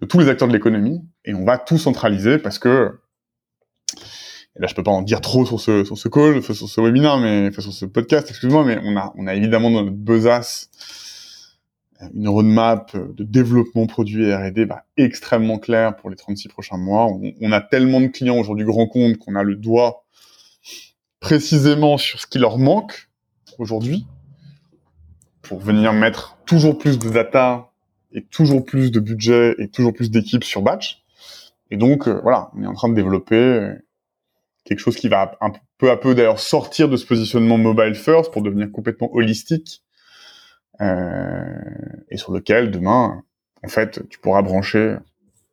[SPEAKER 1] de tous les acteurs de l'économie, et on va tout centraliser parce que et là je peux pas en dire trop sur ce call, sur ce webinaire, mais sur ce podcast, excuse-moi, mais on a on a évidemment dans notre besace une roadmap de développement produit R&D bah, extrêmement claire pour les 36 prochains mois. On, a tellement de clients aujourd'hui grand compte qu'on a le doigt précisément sur ce qui leur manque aujourd'hui pour venir mettre toujours plus de data et toujours plus de budget et toujours plus d'équipes sur batch. Et donc euh, voilà, on est en train de développer euh, quelque chose qui va un peu à peu d'ailleurs sortir de ce positionnement mobile first pour devenir complètement holistique euh, et sur lequel demain, en fait, tu pourras brancher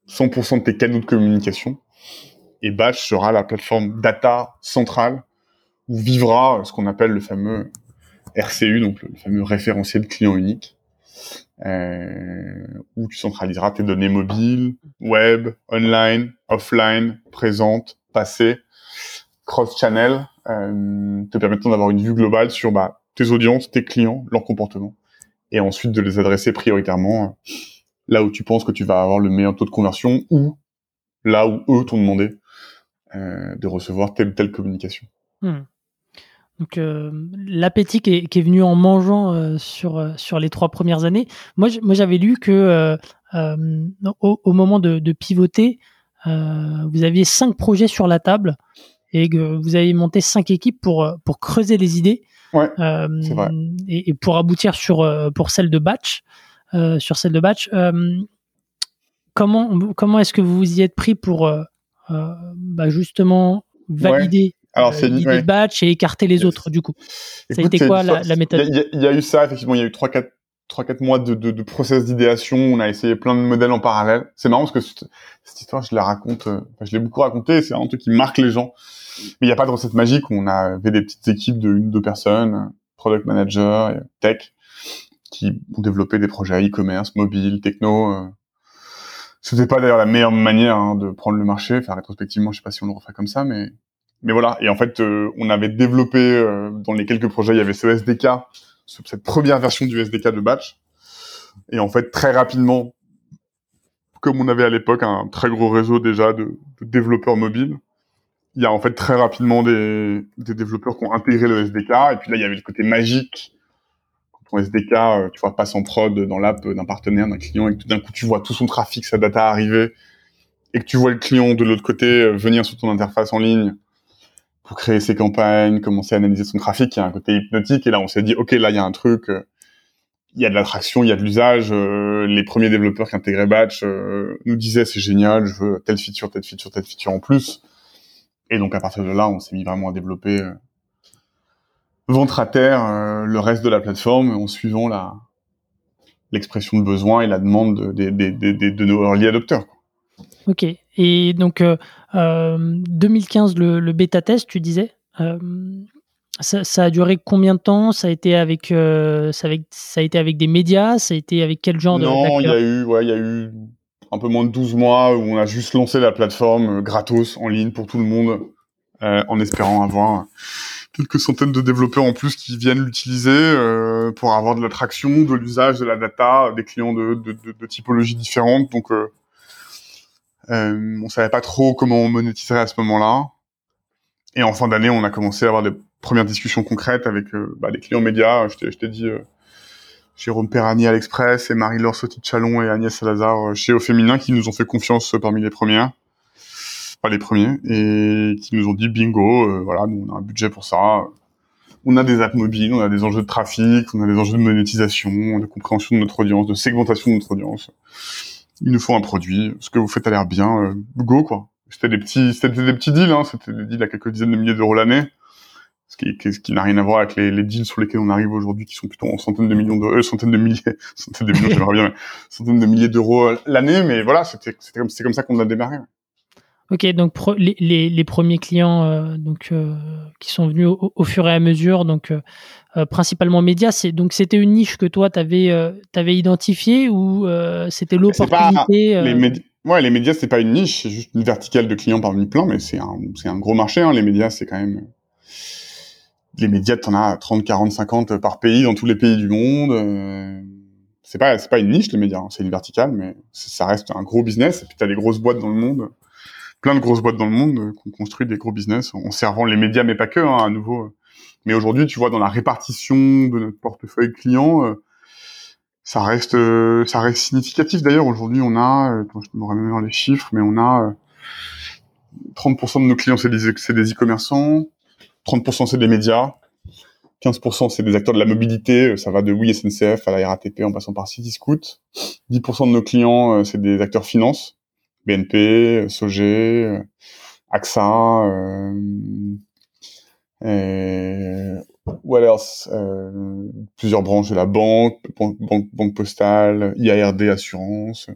[SPEAKER 1] 100% de tes canaux de communication. Et Batch sera la plateforme data centrale où vivra ce qu'on appelle le fameux RCU, donc le fameux référentiel client unique, euh, où tu centraliseras tes données mobiles, web, online, offline, présentes, passées, cross-channel, euh, te permettant d'avoir une vue globale sur bah, tes audiences, tes clients, leur comportement, et ensuite de les adresser prioritairement euh, là où tu penses que tu vas avoir le meilleur taux de conversion ou là où eux t'ont demandé euh, de recevoir telle ou telle communication.
[SPEAKER 2] Hmm. Donc euh, l'appétit qui, est, venu en mangeant sur, sur les trois premières années. Moi, j'avais lu que au, moment de, de pivoter, vous aviez cinq projets sur la table et que vous avez monté cinq équipes pour, pour creuser les idées.
[SPEAKER 1] Ouais, c'est vrai.
[SPEAKER 2] Et, pour aboutir sur pour celle de batch, sur celle de batch. comment comment est-ce que vous vous y êtes pris pour bah, justement valider alors, euh, c'est l'idée batch et écarter les autres, du coup? ça a été quoi la, la, méthode?
[SPEAKER 1] Il y, a eu ça, effectivement. Il y a eu 3-4 trois quatre mois de, de, de process d'idéation. On a essayé plein de modèles en parallèle. C'est marrant parce que cette, histoire, je la raconte, euh, je l'ai beaucoup raconté. C'est un truc qui marque les gens. Mais il n'y a pas de recette magique. On avait des petites équipes de une, deux personnes, product manager, tech, qui ont développé des projets e-commerce, mobile, techno. Euh. C'était pas d'ailleurs la meilleure manière hein, de prendre le marché. Enfin, rétrospectivement, je sais pas si on le refait comme ça, mais mais voilà. Et en fait, euh, on avait développé euh, dans les quelques projets, il y avait ce SDK, cette première version du SDK de batch. Et en fait, très rapidement, comme on avait à l'époque un très gros réseau déjà de, de, développeurs mobiles, il y a en fait très rapidement des, développeurs qui ont intégré le SDK. Et puis là, il y avait le côté magique. Quand ton SDK, euh, tu vois, passe en prod dans l'app d'un partenaire, d'un client, et que d'un coup, tu vois tout son trafic, sa data arriver, et que tu vois le client de l'autre côté venir sur ton interface en ligne, pour créer ses campagnes, commencer à analyser son trafic, il y a un côté hypnotique. Et là, on s'est dit, OK, là, il y a un truc, euh, il y a de l'attraction, il y a de l'usage. Euh, les premiers développeurs qui intégraient Batch euh, nous disaient, c'est génial, je veux telle feature, telle feature, telle feature en plus. Et donc, à partir de là, on s'est mis vraiment à développer ventre à terre le reste de la plateforme en suivant la l'expression de besoin et la demande des, de nos early adopteurs.
[SPEAKER 2] Ok. Et donc, 2015, euh, le, bêta test, tu disais euh, ça, a duré combien de temps? Ça a été avec, euh, ça, avec, ça a été avec des médias? Ça a été avec quel genre
[SPEAKER 1] de Non, il y a eu, ouais, il y a eu un peu moins de 12 mois où on a juste lancé la plateforme gratos en ligne pour tout le monde, en espérant avoir quelques centaines de développeurs en plus qui viennent l'utiliser pour avoir de l'attraction, de l'usage de la data, des clients de, de, de, typologies différentes. Donc euh, on savait pas trop comment on monétiserait à ce moment-là. Et en fin d'année, on a commencé à avoir des premières discussions concrètes avec euh, bah, les clients médias. Je t'ai dit euh, Jérôme Perrani à l'Express et Marie-Laure Sauty-Chalon et Agnès Salazar euh, chez Au Féminin qui nous ont fait confiance parmi les premières. Pas les premiers. Et qui nous ont dit bingo, voilà, nous on a un budget pour ça. On a des apps mobiles, on a des enjeux de trafic, on a des enjeux de monétisation, de compréhension de notre audience, de segmentation de notre audience il nous faut un produit, ce que vous faites a l'air bien, euh, go quoi. C'était des petits, c'était des petits deals, hein, c'était des deals à quelques dizaines de milliers d'euros l'année, qui, qui n'a rien à voir avec les, les, deals sur lesquels on arrive aujourd'hui, qui sont plutôt en centaines de millions d'euros, euh, centaines de milliers, centaines de millions, bien, centaines de milliers d'euros l'année, mais voilà, c'était, comme, ça qu'on a démarré.
[SPEAKER 2] Ok, donc les, les, les, premiers clients euh, donc euh, qui sont venus au, au, fur et à mesure, donc euh, principalement médias, c'est donc c'était une niche que toi t'avais avais identifiée ou c'était l'opportunité
[SPEAKER 1] les, médi ouais, les médias c'est pas une niche, c'est juste une verticale de clients parmi plein, mais c'est un c'est un gros marché. Hein, les médias c'est quand même les médias t'en as 30, 40, 50 par pays dans tous les pays du monde. c'est pas c'est pas une niche les médias, hein, c'est une verticale, mais ça reste un gros business. Et puis t'as les grosses boîtes dans le monde plein de grosses boîtes dans le monde euh, qui ont construit des gros business en servant les médias, mais pas que, hein, à nouveau. Mais aujourd'hui, tu vois, dans la répartition de notre portefeuille client, euh, ça reste, euh, ça reste significatif. D'ailleurs, aujourd'hui, on a, je me remets les chiffres, mais on a 30% de nos clients, c'est des, c'est des e-commerçants, 30% c'est des médias, 15% c'est des acteurs de la mobilité, ça va de oui SNCF à la RATP en passant par Cityscoot. 10% de nos clients, c'est des acteurs finance, BNP, Sogé, AXA, euh, what else euh, Plusieurs branches de la banque, banque, banque, postale, IARD assurance,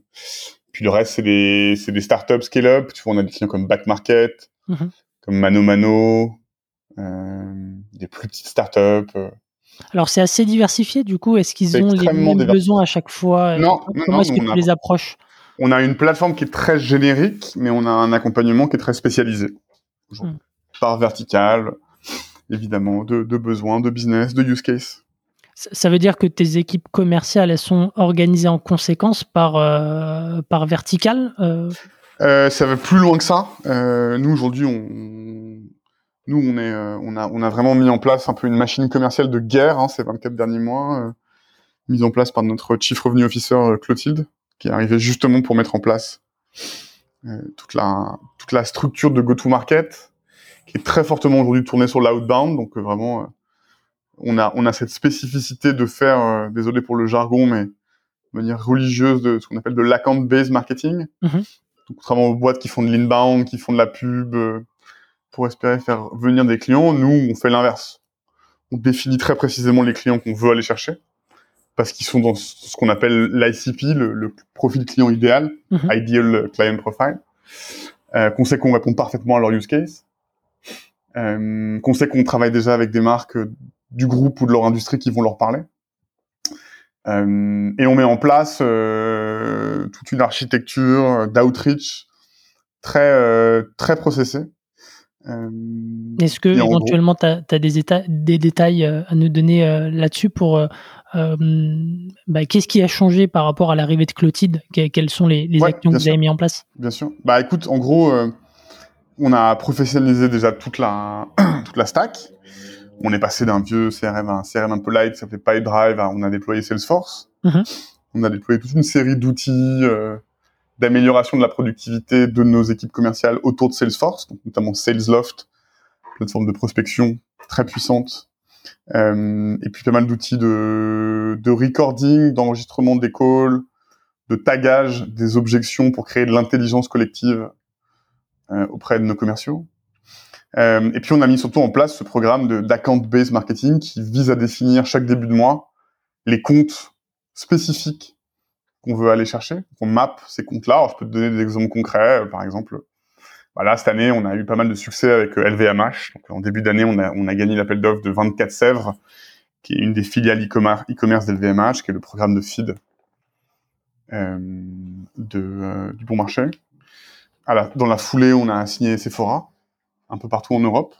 [SPEAKER 1] puis le reste, c'est des, c'est des startups scale-up. Tu vois, on a des clients comme Back Market,
[SPEAKER 2] Mhm.
[SPEAKER 1] comme Mano Mano, euh, des plus petites startups. euh.
[SPEAKER 2] Alors c'est assez diversifié du coup. Est-ce qu'ils ont les mêmes besoins à chaque fois
[SPEAKER 1] Non, non,
[SPEAKER 2] Comment est-ce que tu
[SPEAKER 1] a-
[SPEAKER 2] les approches?
[SPEAKER 1] On a une plateforme qui est très générique, mais on a un accompagnement qui est très spécialisé.
[SPEAKER 2] Hmm.
[SPEAKER 1] Par vertical, évidemment, de, de besoins, de business, de use case.
[SPEAKER 2] Ça veut dire que tes équipes commerciales elles sont organisées en conséquence par euh, par vertical. euh,
[SPEAKER 1] Euh, ça va plus loin que ça. Euh, nous aujourd'hui, on, nous on est, euh, on a, on a vraiment mis en place un peu une machine commerciale de guerre hein, ces 24 derniers mois, euh, mise en place par notre chief revenue officer euh, Clotilde, qui est arrivé justement pour mettre en place toute la, toute la structure de go-to-market, qui est très fortement aujourd'hui tournée sur l'outbound. Donc vraiment, on a, on a cette spécificité de faire, euh, désolé pour le jargon, mais de manière religieuse de ce qu'on appelle de l'account-based marketing.
[SPEAKER 2] Mhm.
[SPEAKER 1] Donc, contrairement aux boîtes qui font de l'inbound, qui font de la pub euh, pour espérer faire venir des clients, nous, on fait l'inverse. On définit très précisément les clients qu'on veut aller chercher parce qu'ils sont dans ce qu'on appelle l'ICP, le, le profil client idéal,
[SPEAKER 2] Mhm.
[SPEAKER 1] Ideal Client Profile, euh, qu'on sait qu'on répond parfaitement à leur use case, euh, qu'on sait qu'on travaille déjà avec des marques du groupe ou de leur industrie qui vont leur parler. Euh, et on met en place euh, toute une architecture d'outreach très euh, très processée. Euh,
[SPEAKER 2] Est-ce que éventuellement tu as, des, éta- des détails euh, à nous donner euh, là-dessus pour bah, qu'est-ce qui a changé par rapport à l'arrivée de Clotilde? Que- Quelles sont les, les
[SPEAKER 1] Ouais,
[SPEAKER 2] actions que vous avez mis en place?
[SPEAKER 1] Bien sûr. Bah écoute, en gros, on a professionnalisé déjà toute la toute la stack. On est passé d'un vieux CRM à un CRM un peu light, qui s'appelait PyDrive, on a déployé Salesforce.
[SPEAKER 2] Mhm.
[SPEAKER 1] On a déployé toute une série d'outils euh, d'amélioration de la productivité de nos équipes commerciales autour de Salesforce, donc notamment SalesLoft, plateforme de prospection très puissante. Euh, et puis pas mal d'outils de, de recording, d'enregistrement des calls, de tagage des objections pour créer de l'intelligence collective euh, auprès de nos commerciaux. Euh, et puis on a mis surtout en place ce programme d'account-based marketing qui vise à définir chaque début de mois les comptes spécifiques qu'on veut aller chercher. On map ces comptes-là. Je peux te donner des exemples concrets. Euh, Par exemple, voilà, cette année, on a eu pas mal de succès avec euh, LVMH. Donc, en début d'année, on a, gagné l'appel d'offres de 24 Sèvres, qui est une des filiales e-commerce d'LVMH, qui est le programme de feed euh, du bon marché. Dans la foulée, on a signé Sephora, un peu partout en Europe.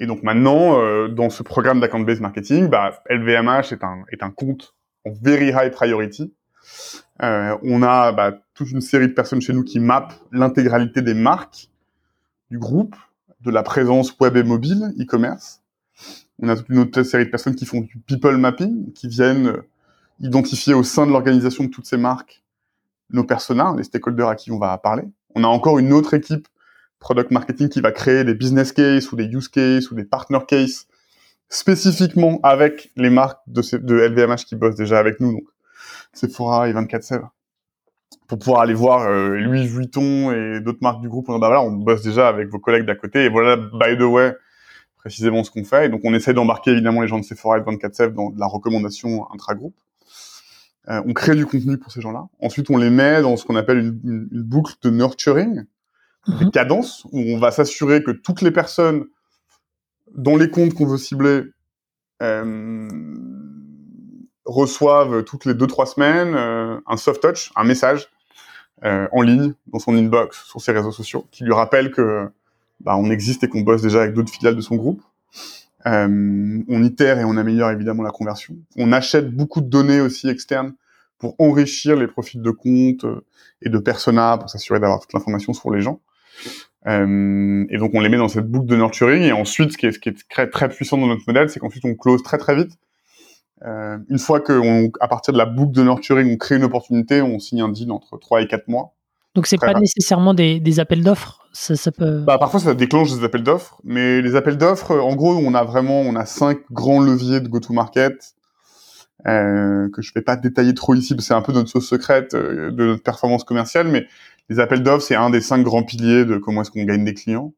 [SPEAKER 1] Et donc maintenant, dans ce programme d'account-based marketing, bah, LVMH est un, est un compte en very high priority. Euh, on a bah, toute une série de personnes chez nous qui mappent l'intégralité des marques du groupe, de la présence web et mobile, e-commerce. On a toute une autre série de personnes qui font du people mapping, qui viennent euh, identifier au sein de l'organisation de toutes ces marques nos personas, les stakeholders à qui on va parler. On a encore une autre équipe product marketing qui va créer des business cases ou des use cases ou des partner cases spécifiquement avec les marques de, LVMH qui bossent déjà avec nous, Sephora et 24 Sèvres, pour pouvoir aller voir euh, Louis Vuitton et d'autres marques du groupe. On, bah voilà, on bosse déjà avec vos collègues d'à côté et voilà, by the way, précisément ce qu'on fait. Et donc on essaie d'embarquer évidemment les gens de Sephora et de 24 Sèvres dans de la recommandation intra-groupe. Euh, on crée du contenu pour ces gens-là. Ensuite, on les met dans ce qu'on appelle une, une- une boucle de nurturing, des
[SPEAKER 2] Mhm.
[SPEAKER 1] cadences, où on va s'assurer que toutes les personnes dans les comptes qu'on veut cibler euh, reçoivent toutes les deux trois semaines euh, un soft touch, un message euh, en ligne dans son inbox sur ses réseaux sociaux qui lui rappelle que bah, on existe et qu'on bosse déjà avec d'autres filiales de son groupe. Euh, on itère et on améliore évidemment la conversion. On achète beaucoup de données aussi externes pour enrichir les profils de compte et de persona pour s'assurer d'avoir toute l'information sur les gens. Et donc on les met dans cette boucle de nurturing et ensuite ce qui est, ce qui est très, très puissant dans notre modèle, c'est qu'ensuite on close très très vite. Euh, une fois que on, à partir de la boucle de nurturing, on crée une opportunité, on signe un deal entre 3 et 4 mois.
[SPEAKER 2] Donc c'est pas nécessairement des, des appels d'offres. Ça, ça peut.
[SPEAKER 1] Bah, parfois, ça déclenche des appels d'offres, mais les appels d'offres, en gros, on a vraiment, on a cinq grands leviers de go-to-market euh, que je vais pas détailler trop ici, parce que c'est un peu notre sauce secrète euh, de notre performance commerciale, mais les appels d'offres, c'est un des cinq grands piliers de comment est-ce qu'on gagne des clients.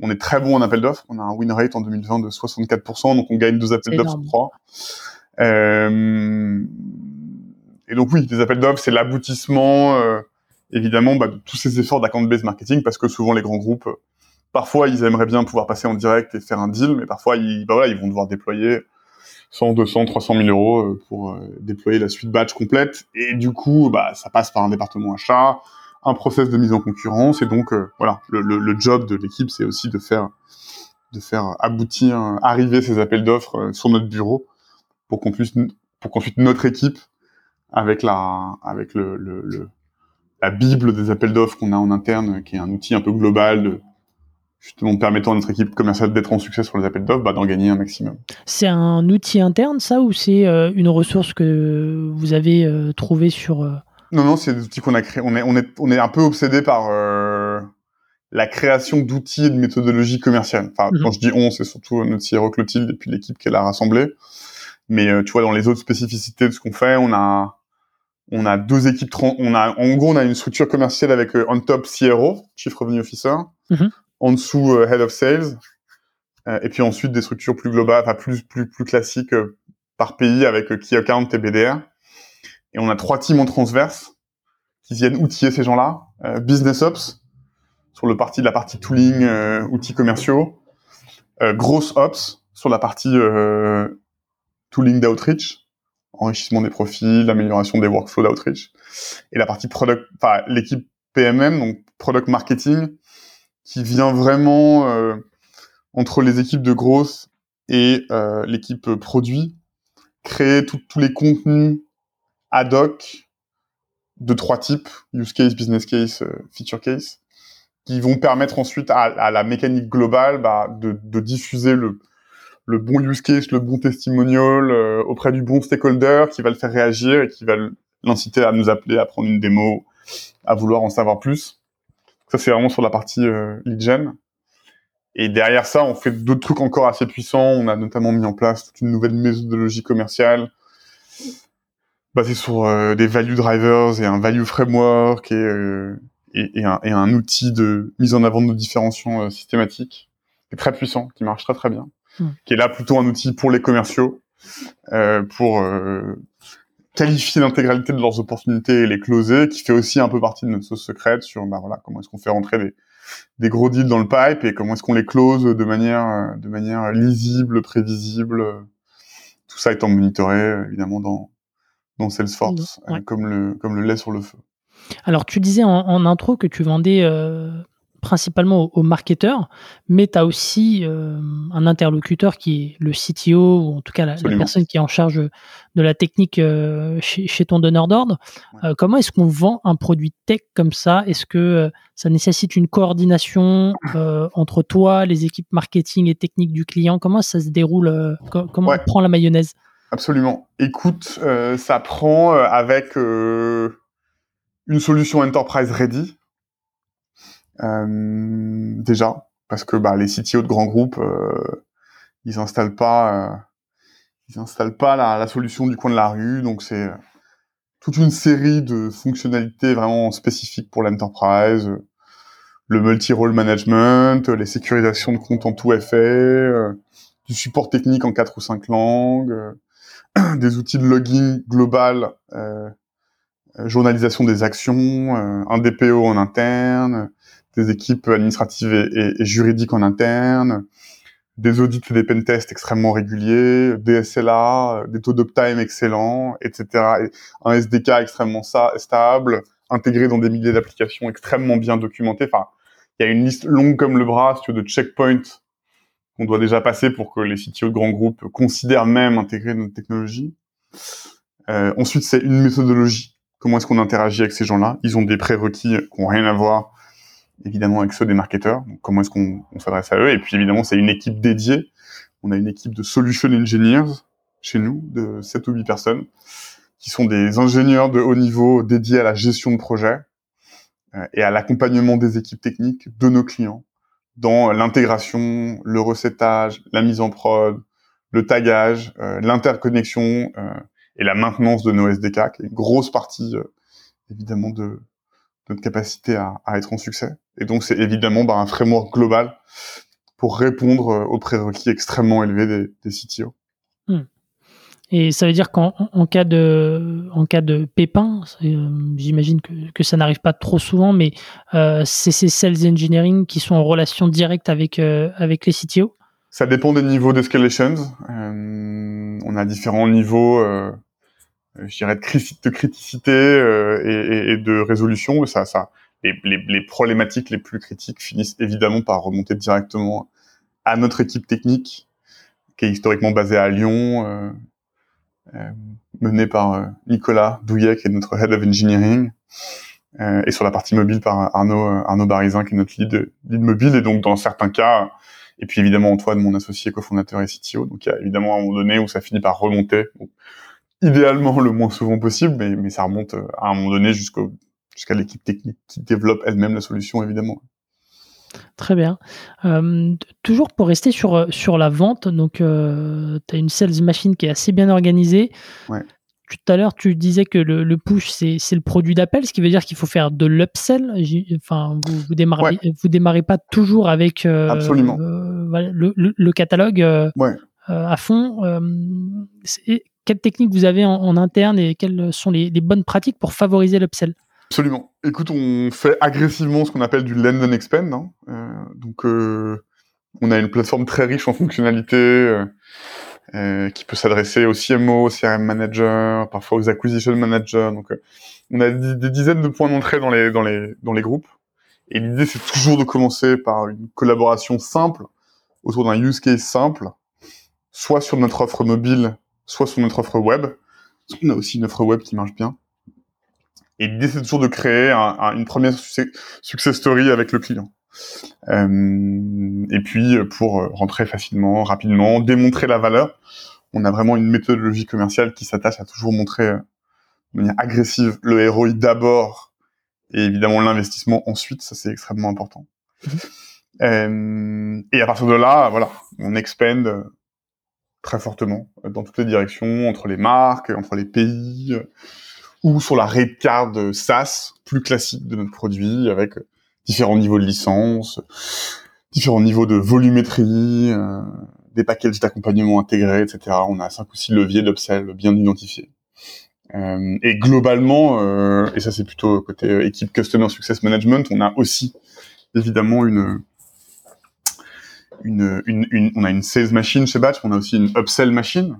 [SPEAKER 1] On est très bon en appels d'offres, on a un win rate en 2020 de 64%, donc on gagne deux appels d'offres sur trois. Euh, et donc oui, les appels d'offres, c'est l'aboutissement euh, évidemment bah, tous ces efforts d'account-based marketing parce que souvent les grands groupes, parfois ils aimeraient bien pouvoir passer en direct et faire un deal, mais parfois ils, bah, vont devoir déployer 100, 200, 300 000 euros euh, pour déployer la suite batch complète. Et du coup, bah, ça passe par un département achat, un process de mise en concurrence. Et donc, voilà, le, job de l'équipe, c'est aussi de de faire aboutir, arriver ces appels d'offres sur notre bureau pour qu'on puisse, pour qu'ensuite notre équipe, avec la, avec le, le, la bible des appels d'offres qu'on a en interne, qui est un outil un peu global de justement permettant à notre équipe commerciale d'être en succès sur les appels d'offres, bah, d'en gagner un maximum.
[SPEAKER 2] C'est un outil interne, ça, ou c'est euh, une ressource que vous avez euh, trouvée sur... Euh,
[SPEAKER 1] non, non, c'est des outils qu'on a créés. On est, on, est, on est un peu obsédé par la création d'outils et de méthodologies commerciales. Enfin, mhm. quand je dis on, c'est surtout notre CRO Clotilde et puis l'équipe qu'elle a rassemblée. Mais tu vois, dans les autres spécificités de ce qu'on fait, on a on a deux équipes. On a en gros, on a une structure commerciale avec on top CRO, Chief Revenue Officer. Mhm en dessous euh, Head of Sales, euh, et puis ensuite des structures plus globales, enfin plus plus plus classiques euh, par pays avec Key Account et BDR. Et on a trois teams en transverse qui viennent outiller ces gens-là. Business Ops sur le parti de la partie tooling, outils commerciaux. Gross Ops sur la partie tooling d'outreach, enrichissement des profils, amélioration des workflows d'outreach. Et la partie product, enfin l'équipe PMM, donc product marketing, qui vient vraiment euh, entre les équipes de grosses et euh, l'équipe produit, créer tous les contenus ad hoc de trois types, use case, business case, euh, feature case, qui vont permettre ensuite à, la mécanique globale bah, de, diffuser le, le bon use case, le bon testimonial auprès du bon stakeholder qui va le faire réagir et qui va l'inciter à nous appeler, à prendre une démo, à vouloir en savoir plus. Ça, c'est vraiment sur la partie euh, lead gen. Et derrière ça, on fait d'autres trucs encore assez puissants. On a notamment mis en place toute une nouvelle méthodologie commerciale basée sur euh, des value drivers et un value framework et, euh, et, un, et, un, outil de mise en avant de nos différenciations euh, systématiques qui est très puissant, qui marche très très bien, hmm. qui est là plutôt un outil pour les commerciaux, pour qualifier l'intégralité de leurs opportunités et les closer, qui fait aussi un peu partie de notre sauce secrète sur bah voilà comment est-ce qu'on fait rentrer des, des gros deals dans le pipe et comment est-ce qu'on les close de manière de manière lisible, prévisible. Tout ça étant monitoré évidemment dans dans Salesforce, euh, comme le comme le lait sur le feu.
[SPEAKER 2] Alors tu disais en, en intro que tu vendais euh, principalement aux, marketeurs, mais tu as aussi euh, un interlocuteur qui est le CTO, ou en tout cas la, personne qui est en charge de la technique euh, chez, ton donneur d'ordre. Euh, comment est-ce qu'on vend un produit tech comme ça? Est-ce que ça nécessite une coordination entre toi, les équipes marketing et techniques du client? Comment ça se déroule Comment on prend la mayonnaise?
[SPEAKER 1] Absolument. Écoute, ça prend avec une solution enterprise ready déjà, parce que bah, les CTO de grands groupes, euh, ils installent pas, euh, ils installent pas la, la, solution du coin de la rue, donc c'est toute une série de fonctionnalités vraiment spécifiques pour l'enterprise, le multi-role management, les sécurisations de comptes en tout effet, du support technique en quatre ou cinq langues, des outils de logging global, euh, journalisation des actions, un DPO en interne, des équipes administratives et, juridiques en interne, des audits et des pentests extrêmement réguliers, des SLA, des taux d'uptime excellents, etc. un SDK extrêmement stable, intégré dans des milliers d'applications extrêmement bien documentées. Enfin, il y a une liste longue comme le bras de checkpoints qu'on doit déjà passer pour que les CTO de grands groupes considèrent même intégrer notre technologie. Euh, ensuite, c'est une méthodologie. Comment est-ce qu'on interagit avec ces gens-là? Ils ont des prérequis qui n'ont rien à voir évidemment avec ceux des marketeurs. Donc, comment est-ce qu'on s'adresse à eux? Et puis évidemment, c'est une équipe dédiée. On a une équipe de solution engineers chez nous, de 7 ou 8 personnes, qui sont des ingénieurs de haut niveau dédiés à la gestion de projet euh, et à l'accompagnement des équipes techniques de nos clients dans l'intégration, le recettage, la mise en prod, le tagage, euh, l'interconnexion euh, et la maintenance de nos SDK, qui est une grosse partie évidemment de, notre capacité à, à, être en succès. Et donc, c'est évidemment bah, un framework global pour répondre euh, aux prérequis extrêmement élevés des, des CTO.
[SPEAKER 2] Hmm. Et ça veut dire qu'en en cas de en cas de pépin, euh, j'imagine que, que ça n'arrive pas trop souvent, mais euh, c'est ces sales engineering qui sont en relation directe avec euh, avec les CTO.
[SPEAKER 1] Ça dépend des niveaux d'escalation. Euh, on a différents niveaux, je dirais, de, de criticité et, et, et, de résolution. Ça, ça, les, les, les, problématiques les plus critiques finissent évidemment par remonter directement à notre équipe technique, qui est historiquement basée à Lyon euh, mené par euh, Nicolas Douillet, qui est notre Head of Engineering, euh, et sur la partie mobile par Arnaud, Arnaud Barizin, qui est notre lead, lead mobile. Et donc, dans certains cas, et puis évidemment Antoine, mon associé cofondateur et CTO. Donc il y a évidemment un moment donné où ça finit par remonter. idéalement le moins souvent possible, mais, mais ça remonte à un moment donné jusqu'au jusqu'à l'équipe technique qui développe elle-même la solution, évidemment.
[SPEAKER 2] Très bien. Euh, toujours pour rester sur, euh, sur la vente, donc euh, tu as une sales machine qui est assez bien organisée.
[SPEAKER 1] Ouais.
[SPEAKER 2] Tout à l'heure, tu disais que le, le push, c'est le produit d'appel, ce qui veut dire qu'il faut faire de l'upsell. Enfin, vous, vous démarrez,
[SPEAKER 1] Ouais.
[SPEAKER 2] vous démarrez pas toujours avec euh,
[SPEAKER 1] Absolument.
[SPEAKER 2] le, le- le catalogue
[SPEAKER 1] Ouais.
[SPEAKER 2] à fond. Quelles techniques vous avez en, en interne et quelles sont les, les bonnes pratiques pour favoriser l'upsell?
[SPEAKER 1] Absolument. Écoute, on fait agressivement ce qu'on appelle du lend and expand. hein. Euh, donc, euh, on a une plateforme très riche en fonctionnalités euh, euh, qui peut s'adresser aux CMO, aux CRM managers, parfois aux acquisition managers. Donc, euh, on a des dizaines de points d'entrée dans les, dans, les, dans les groupes. Et l'idée, c'est toujours de commencer par une collaboration simple autour d'un use case simple, soit sur notre offre mobile, soit sur notre offre web. Qu'on a aussi une offre web qui marche bien. Et l'idée, c'est toujours de créer un- un- une première success, success story avec le client. Euh, et puis, pour euh, rentrer facilement, rapidement, démontrer la valeur, on a vraiment une méthodologie commerciale qui s'attache à toujours montrer euh, de manière agressive le ROI d'abord et évidemment l'investissement ensuite. Ça, c'est extrêmement important. Euh, et à partir de là, voilà, on expand euh, très fortement euh, dans toutes les directions, entre les marques, entre les pays, euh, ou sur la rate card SaaS plus classique de notre produit, avec différents niveaux de licence, différents niveaux de volumétrie, euh, des packages d'accompagnement intégrés, etc. On a cinq ou six leviers d'upsell bien identifiés. Euh, et globalement, euh, et ça c'est plutôt côté équipe Customer Success Management, on a aussi évidemment une une, une, on a une sales machine chez Batch, on a aussi une upsell machine,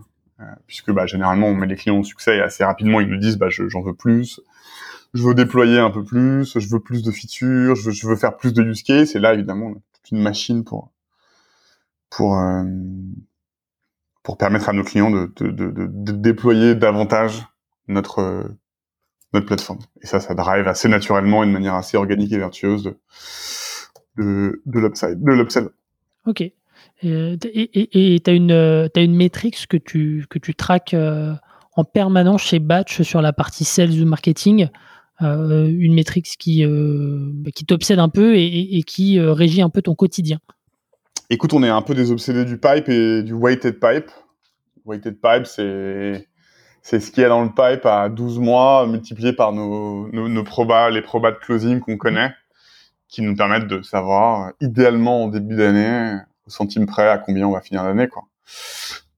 [SPEAKER 1] puisque bah, généralement on met les clients au succès et assez rapidement ils nous disent bah, je- j'en veux plus, je veux déployer un peu plus, je veux plus de features, je veux, faire plus de use case, et là évidemment on a toute une machine pour pour euh, pour permettre à nos clients de, de, de, de- déployer davantage notre euh, notre plateforme. Et ça, ça drive assez naturellement, et manière assez organique et vertueuse de, de l'upside, de l'upsell.
[SPEAKER 2] Ok. Et tu as une, euh, une métrique que tu, que tu traques euh, en permanence chez Batch sur la partie sales ou marketing, euh, une métrique qui, bah, qui t'obsède un peu et, et- qui régit un peu ton quotidien.
[SPEAKER 1] Écoute, on est un peu des obsédés du pipe et du weighted pipe. Weighted pipe, c'est c'est ce qu'il y a dans le pipe à 12 mois multiplié par nos, nos, nos probas, les probas de closing qu'on connaît, qui nous permettent de savoir, idéalement en début d'année, au centime près, à combien on va finir l'année, quoi.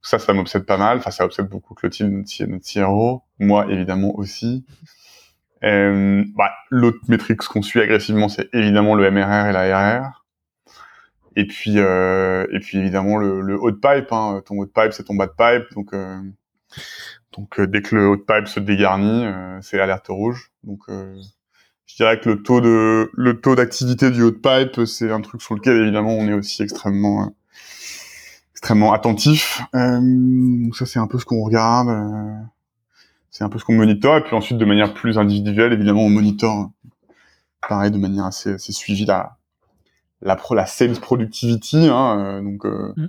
[SPEAKER 1] Ça, ça m'obsède pas mal. Enfin, ça obsède beaucoup Clotilde, notre, notre CRO. Moi, évidemment, aussi. Euh, bah, L'autre métrique qu'on suit agressivement, c'est évidemment le MRR et la RR. Et puis, euh, et puis évidemment le, le haut de pipe. Hein. Ton haut de pipe, c'est ton bas de pipe. Donc, euh, donc euh, dès que le haut de pipe se dégarnit, euh, c'est alerte rouge. Donc, euh, je dirais que le taux de le taux d'activité du haut de pipe, c'est un truc sur lequel évidemment on est aussi extrêmement euh, extrêmement attentif. Euh, donc ça, c'est un peu ce qu'on regarde. euh, c'est un peu ce qu'on monitore. Et puis ensuite, de manière plus individuelle, évidemment, on monitore pareil de manière assez, assez suivie la la pro, la sales productivity. Hein, euh, donc euh,
[SPEAKER 2] Mm.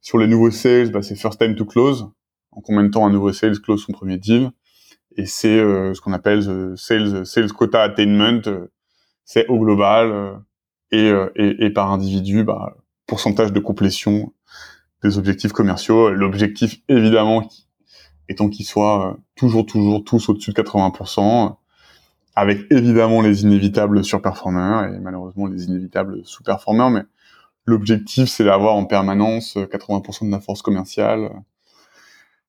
[SPEAKER 1] sur les nouveaux sales, bah, c'est first time to close. En combien de temps un nouveau sales close son premier deal? Et c'est euh, ce qu'on appelle euh, sales sales quota attainment. euh, c'est au global et, et et par individu, bah, pourcentage de complétion des objectifs commerciaux. L'objectif évidemment étant qu'ils soient toujours toujours tous au-dessus de 80%. euh, avec évidemment les inévitables surperformeurs et malheureusement les inévitables sous-performeurs, mais l'objectif c'est d'avoir en permanence euh, 80% de la force commerciale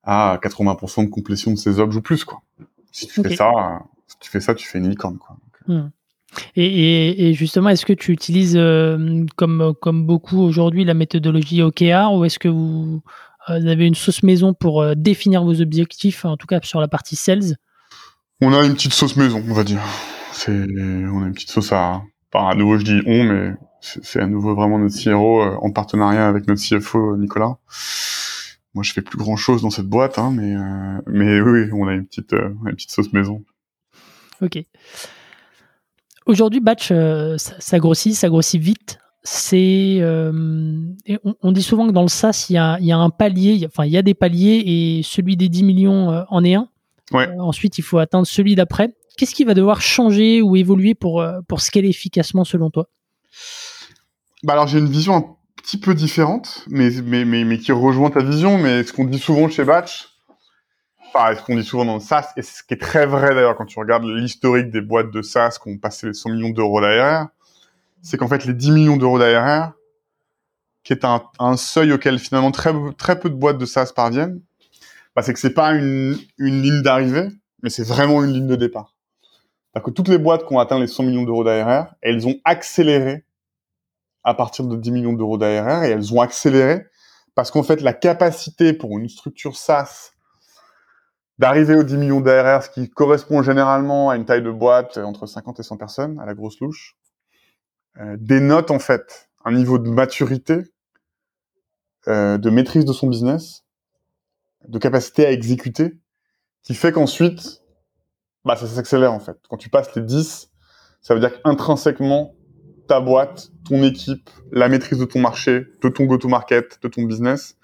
[SPEAKER 1] à 80% de complétion de ses objets ou plus, quoi. Si tu fais ça, si tu fais ça, tu fais une licorne, quoi.
[SPEAKER 2] Hmm. Et, justement, est-ce que tu utilises, euh, comme, comme beaucoup aujourd'hui, la méthodologie OKR ou est-ce que vous, euh, avez une sauce maison pour euh, définir vos objectifs, en tout cas sur la partie sales?
[SPEAKER 1] On a une petite sauce maison, on va dire. C'est, on a une petite sauce à, enfin, à nouveau, je dis on, mais c'est à nouveau vraiment notre CRO en partenariat avec notre CFO Nicolas. Moi, je fais plus grand chose dans cette boîte, hein, mais, mais oui, on a une petite, une petite sauce maison.
[SPEAKER 2] Ok. Aujourd'hui, Batch, euh, ça, grossit, ça grossit vite. C'est, euh, on, dit souvent que dans le SaaS, il y a, un palier, enfin, il y a des paliers et celui des 10 millions euh, en est un. ensuite, il faut atteindre celui d'après. Qu'est-ce qui va devoir changer ou évoluer pour, pour scaler efficacement selon toi?
[SPEAKER 1] Bah alors j'ai une vision un petit peu différente, mais, mais, mais, mais qui rejoint ta vision. Mais ce qu'on dit souvent chez Batch, ce qu'on dit souvent dans le SaaS, et ce qui est très vrai d'ailleurs quand tu regardes l'historique des boîtes de SaaS qui ont passé les 100 millions d'euros d'ARR, c'est qu'en fait les 10 millions d'euros d'ARR, qui est un, seuil auquel finalement très, très peu de boîtes de SaaS parviennent, bah, c'est que c'est pas une, une ligne d'arrivée, mais c'est vraiment une ligne de départ. Parce que toutes les boîtes qui ont atteint les 100 millions d'euros d'ARR, elles ont accéléré à partir de 10 millions d'euros d'ARR et elles ont accéléré parce qu'en fait la capacité pour une structure SaaS d'arriver aux 10 millions d'ARR, ce qui correspond généralement à une taille de boîte entre 50 et 100 personnes, à la grosse louche, euh, dénote en fait un niveau de maturité, euh, de maîtrise de son business, de capacité à exécuter, qui fait qu'ensuite, bah, ça s'accélère en fait. Quand tu passes les 10, ça veut dire qu'intrinsèquement, ta boîte, ton équipe, la maîtrise de ton marché, de ton go-to-market, de ton business,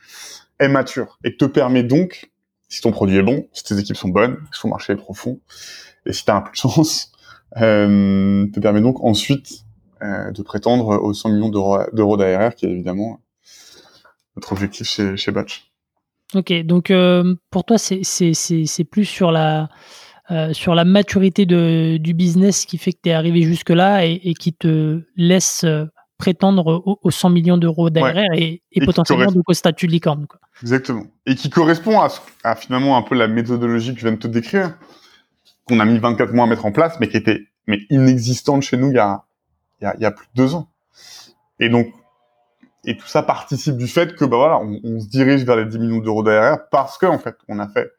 [SPEAKER 1] est mature et te permet donc si ton produit est bon, si tes équipes sont bonnes, si ton marché est profond, et si tu as un peu de chance, euh, te permet donc ensuite euh, de prétendre aux 100 millions d'euros d'ARR, qui est évidemment notre objectif chez, Batch.
[SPEAKER 2] Ok, donc euh, pour toi, c'est plus sur la, euh, sur la maturité de, du business qui fait que tu es arrivé jusque-là et, et, qui te laisse euh, prétendre aux, 100 millions d'euros d'ARR et, potentiellement donc au statut de licorne. Quoi.
[SPEAKER 1] Exactement. Et qui correspond à, finalement un peu la méthodologie que je viens de te décrire, qu'on a mis 24 mois à mettre en place, mais qui était mais inexistante chez nous il y a, il y a, plus de deux ans. Et donc, et tout ça participe du fait que bah voilà, on, se dirige vers les 10 millions d'euros d'ARR parce que en fait, on a fait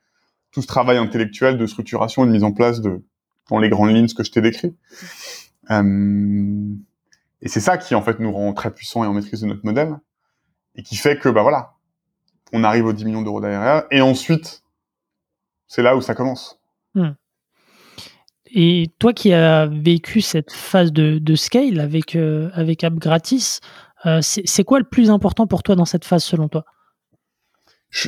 [SPEAKER 1] tout ce travail intellectuel de structuration et de mise en place de dans les grandes lignes ce que je t'ai décrit. Euh, et c'est ça qui en fait nous rend très puissants et en maîtrise de notre modèle et qui fait que bah voilà, on arrive aux 10 millions d'euros d'ARR et ensuite c'est là où ça commence. Hmm.
[SPEAKER 2] Et toi qui as vécu cette phase de, scale avec euh, avec App Gratis, euh, c'est quoi le plus important pour toi dans cette phase selon toi?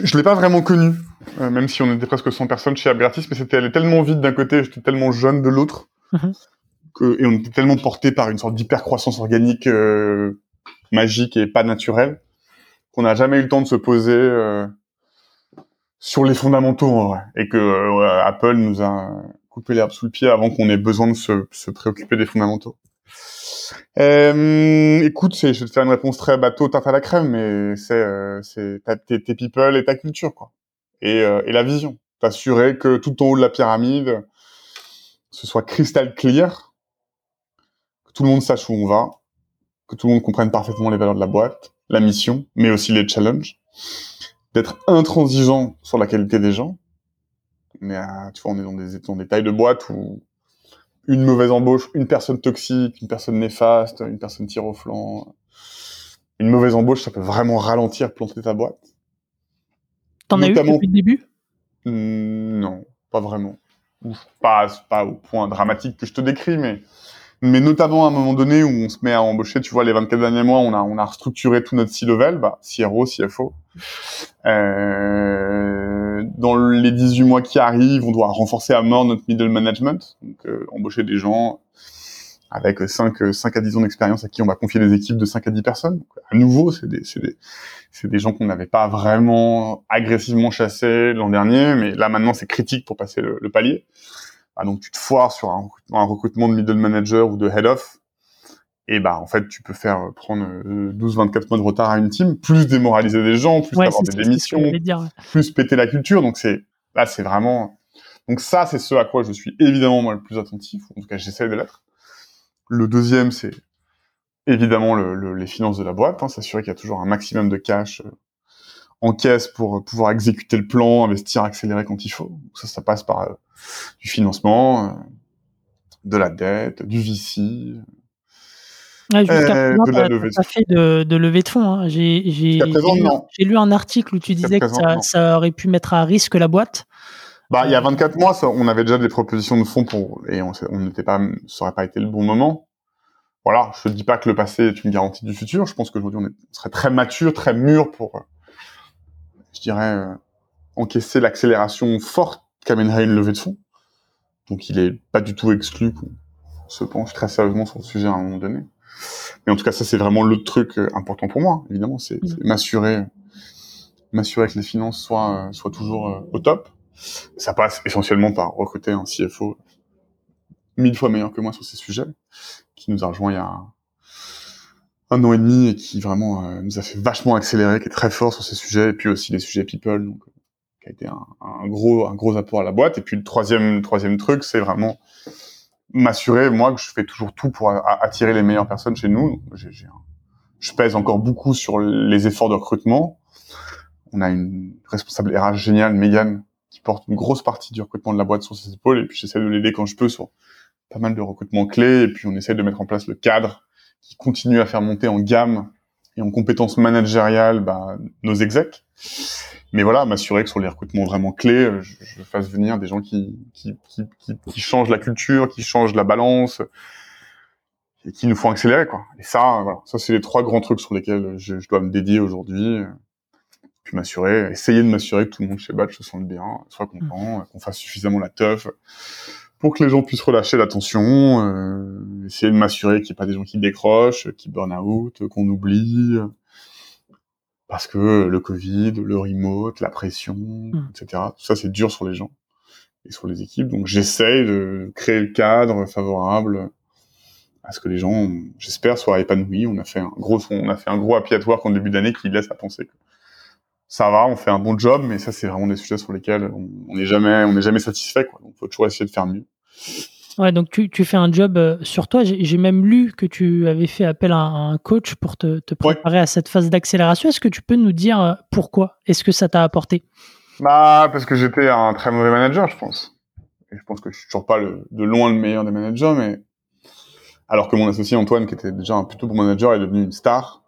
[SPEAKER 1] Je, ne l'ai pas vraiment connu, euh, même si on était presque 100 personnes chez App Gratis, mais c'était allé tellement vite d'un côté, j'étais tellement jeune de l'autre. Mhm et on était tellement porté par une sorte d'hyper-croissance organique euh, magique et pas naturelle qu'on n'a jamais eu le temps de se poser euh, sur les fondamentaux en vrai et que Apple nous a coupé l'herbe sous le pied avant qu'on ait besoin de se, se préoccuper des fondamentaux. Euh, écoute, je vais te faire une réponse très bateau, tarte à la crème, mais c'est, euh, tes, people et ta culture, quoi, et, et la vision. T'assurer que tout en haut de la pyramide, ce soit crystal clear, tout le monde sache où on va, que tout le monde comprenne parfaitement les valeurs de la boîte, la mission, mais aussi les challenges, d'être intransigeant sur la qualité des gens. Mais euh, tu vois, on est dans des, dans des tailles de boîte où une mauvaise embauche, une personne toxique, une personne néfaste, une personne tire au flanc, une mauvaise embauche, ça peut vraiment ralentir, planter ta boîte.
[SPEAKER 2] T'en as eu depuis le début?
[SPEAKER 1] Hmm, Non, pas vraiment. pas, pas au point dramatique que je te décris, mais mais notamment à un moment donné où on se met à embaucher, tu vois, les 24 derniers mois, on a, on a restructuré tout notre C-level, bah, CRO, CFO. Euh, dans les 18 mois qui arrivent, on doit renforcer à mort notre middle management, donc euh, embaucher des gens avec 5, 5 à 10 ans d'expérience à qui on va confier des équipes de 5 à 10 personnes. À nouveau, c'est des, c'est des, c'est des gens qu'on n'avait pas vraiment agressivement chassés l'an dernier, mais là maintenant c'est critique pour passer le, le palier. Ah, donc tu te foires sur un, recrutement de middle manager ou de head of, Et bah en fait, tu peux faire prendre 12-24 mois de retard à une team, plus démoraliser des gens, plus avoir des démissions, plus péter la culture. Donc c'est là, c'est vraiment. Donc ça, c'est ce à quoi je suis évidemment moi le plus attentif. En tout cas, j'essaie de l'être. Le deuxième, c'est évidemment le, les finances de la boîte, hein, s'assurer qu'il y a toujours un maximum de cash euh, en caisse pour pouvoir exécuter le plan, investir, accélérer quand il faut. ça, ça passe par euh, du financement, euh, de la dette, du VC.
[SPEAKER 2] Ouais, Jusqu'à de la levée de fait de, de levée de fonds. Hein. J'ai lu, un article où tu disais que ça, ça, aurait pu mettre à risque la boîte.
[SPEAKER 1] Bah, il y a 24 mois, ça, on avait déjà des propositions de fonds pour et on n'était pas, ça aurait pas été le bon moment voilà, je ne dis pas que le passé est une garantie du futur. Je pense qu'aujourd'hui, on, serait très mature, très mûr pour, euh, je dirais, euh, encaisser l'accélération forte qu'amènerait une levée de fonds. Donc, il est pas du tout exclu qu'on se penche très sérieusement sur le sujet à un moment donné. Mais en tout cas, ça, c'est vraiment le truc euh, important pour moi, évidemment, c'est mmh. m'assurer, m'assurer que les finances soient, soient toujours au top. Ça passe essentiellement par recruter un CFO mille fois meilleur que moi sur ces sujets qui nous a rejoint il y a un, an et demi et qui vraiment euh, nous a fait vachement accélérer, qui est très fort sur ces sujets, et puis aussi les sujets people, donc euh, qui a été un, gros un gros apport à la boîte. Et puis le troisième troisième truc, c'est vraiment m'assurer moi que je fais toujours tout pour attirer les meilleures personnes chez nous. je pèse encore beaucoup sur les efforts de recrutement. On a une responsable RH géniale, Megan, qui porte une grosse partie du recrutement de la boîte sur ses épaules, et puis j'essaie de l'aider quand je peux sur pas mal de recrutements clés et puis on essaie de mettre en place le cadre qui continue à faire monter en gamme et en compétences managériales bah, nos execs. Mais voilà, m'assurer que sur les recrutements vraiment clés, je, je fasse venir des gens qui, qui, qui, qui, changent la culture, qui changent la balance et qui nous font accélérer quoi. Et ça, voilà, ça c'est les trois grands trucs sur lesquels je, je dois me dédier aujourd'hui. Puis m'assurer, essayer de m'assurer que tout le monde chez Batch se sente bien, soit content, qu'on fasse suffisamment la teuf pour que les gens puissent relâcher l'attention, euh, essayer de m'assurer qu'il n'y ait pas des gens qui décrochent, qui burn out, qu'on oublie, parce que le Covid, le remote, la pression, hmm. etc. Tout ça, c'est dur sur les gens et sur les équipes. Donc, j'essaye de créer le cadre favorable à ce que les gens, j'espère, soient épanouis. On a fait un gros, on a fait un gros happy at work en début d'année qui laisse à penser que ça va, on fait un bon job, mais ça c'est vraiment des sujets sur lesquels on n'est jamais, on n'est jamais satisfait. Quoi. Donc, faut toujours essayer de faire mieux.
[SPEAKER 2] Ouais, donc tu, tu fais un job euh, sur toi. J'ai même lu que tu avais fait appel à un coach pour te, te préparer à cette phase d'accélération. Est-ce que tu peux nous dire euh, pourquoi? Est-ce que ça t'a apporté?
[SPEAKER 1] Bah, parce que j'étais un très mauvais manager, je pense. Et je pense que je suis toujours pas le, de loin le meilleur des managers, mais alors que mon associé Antoine, qui était déjà un plutôt bon manager, est devenu une star.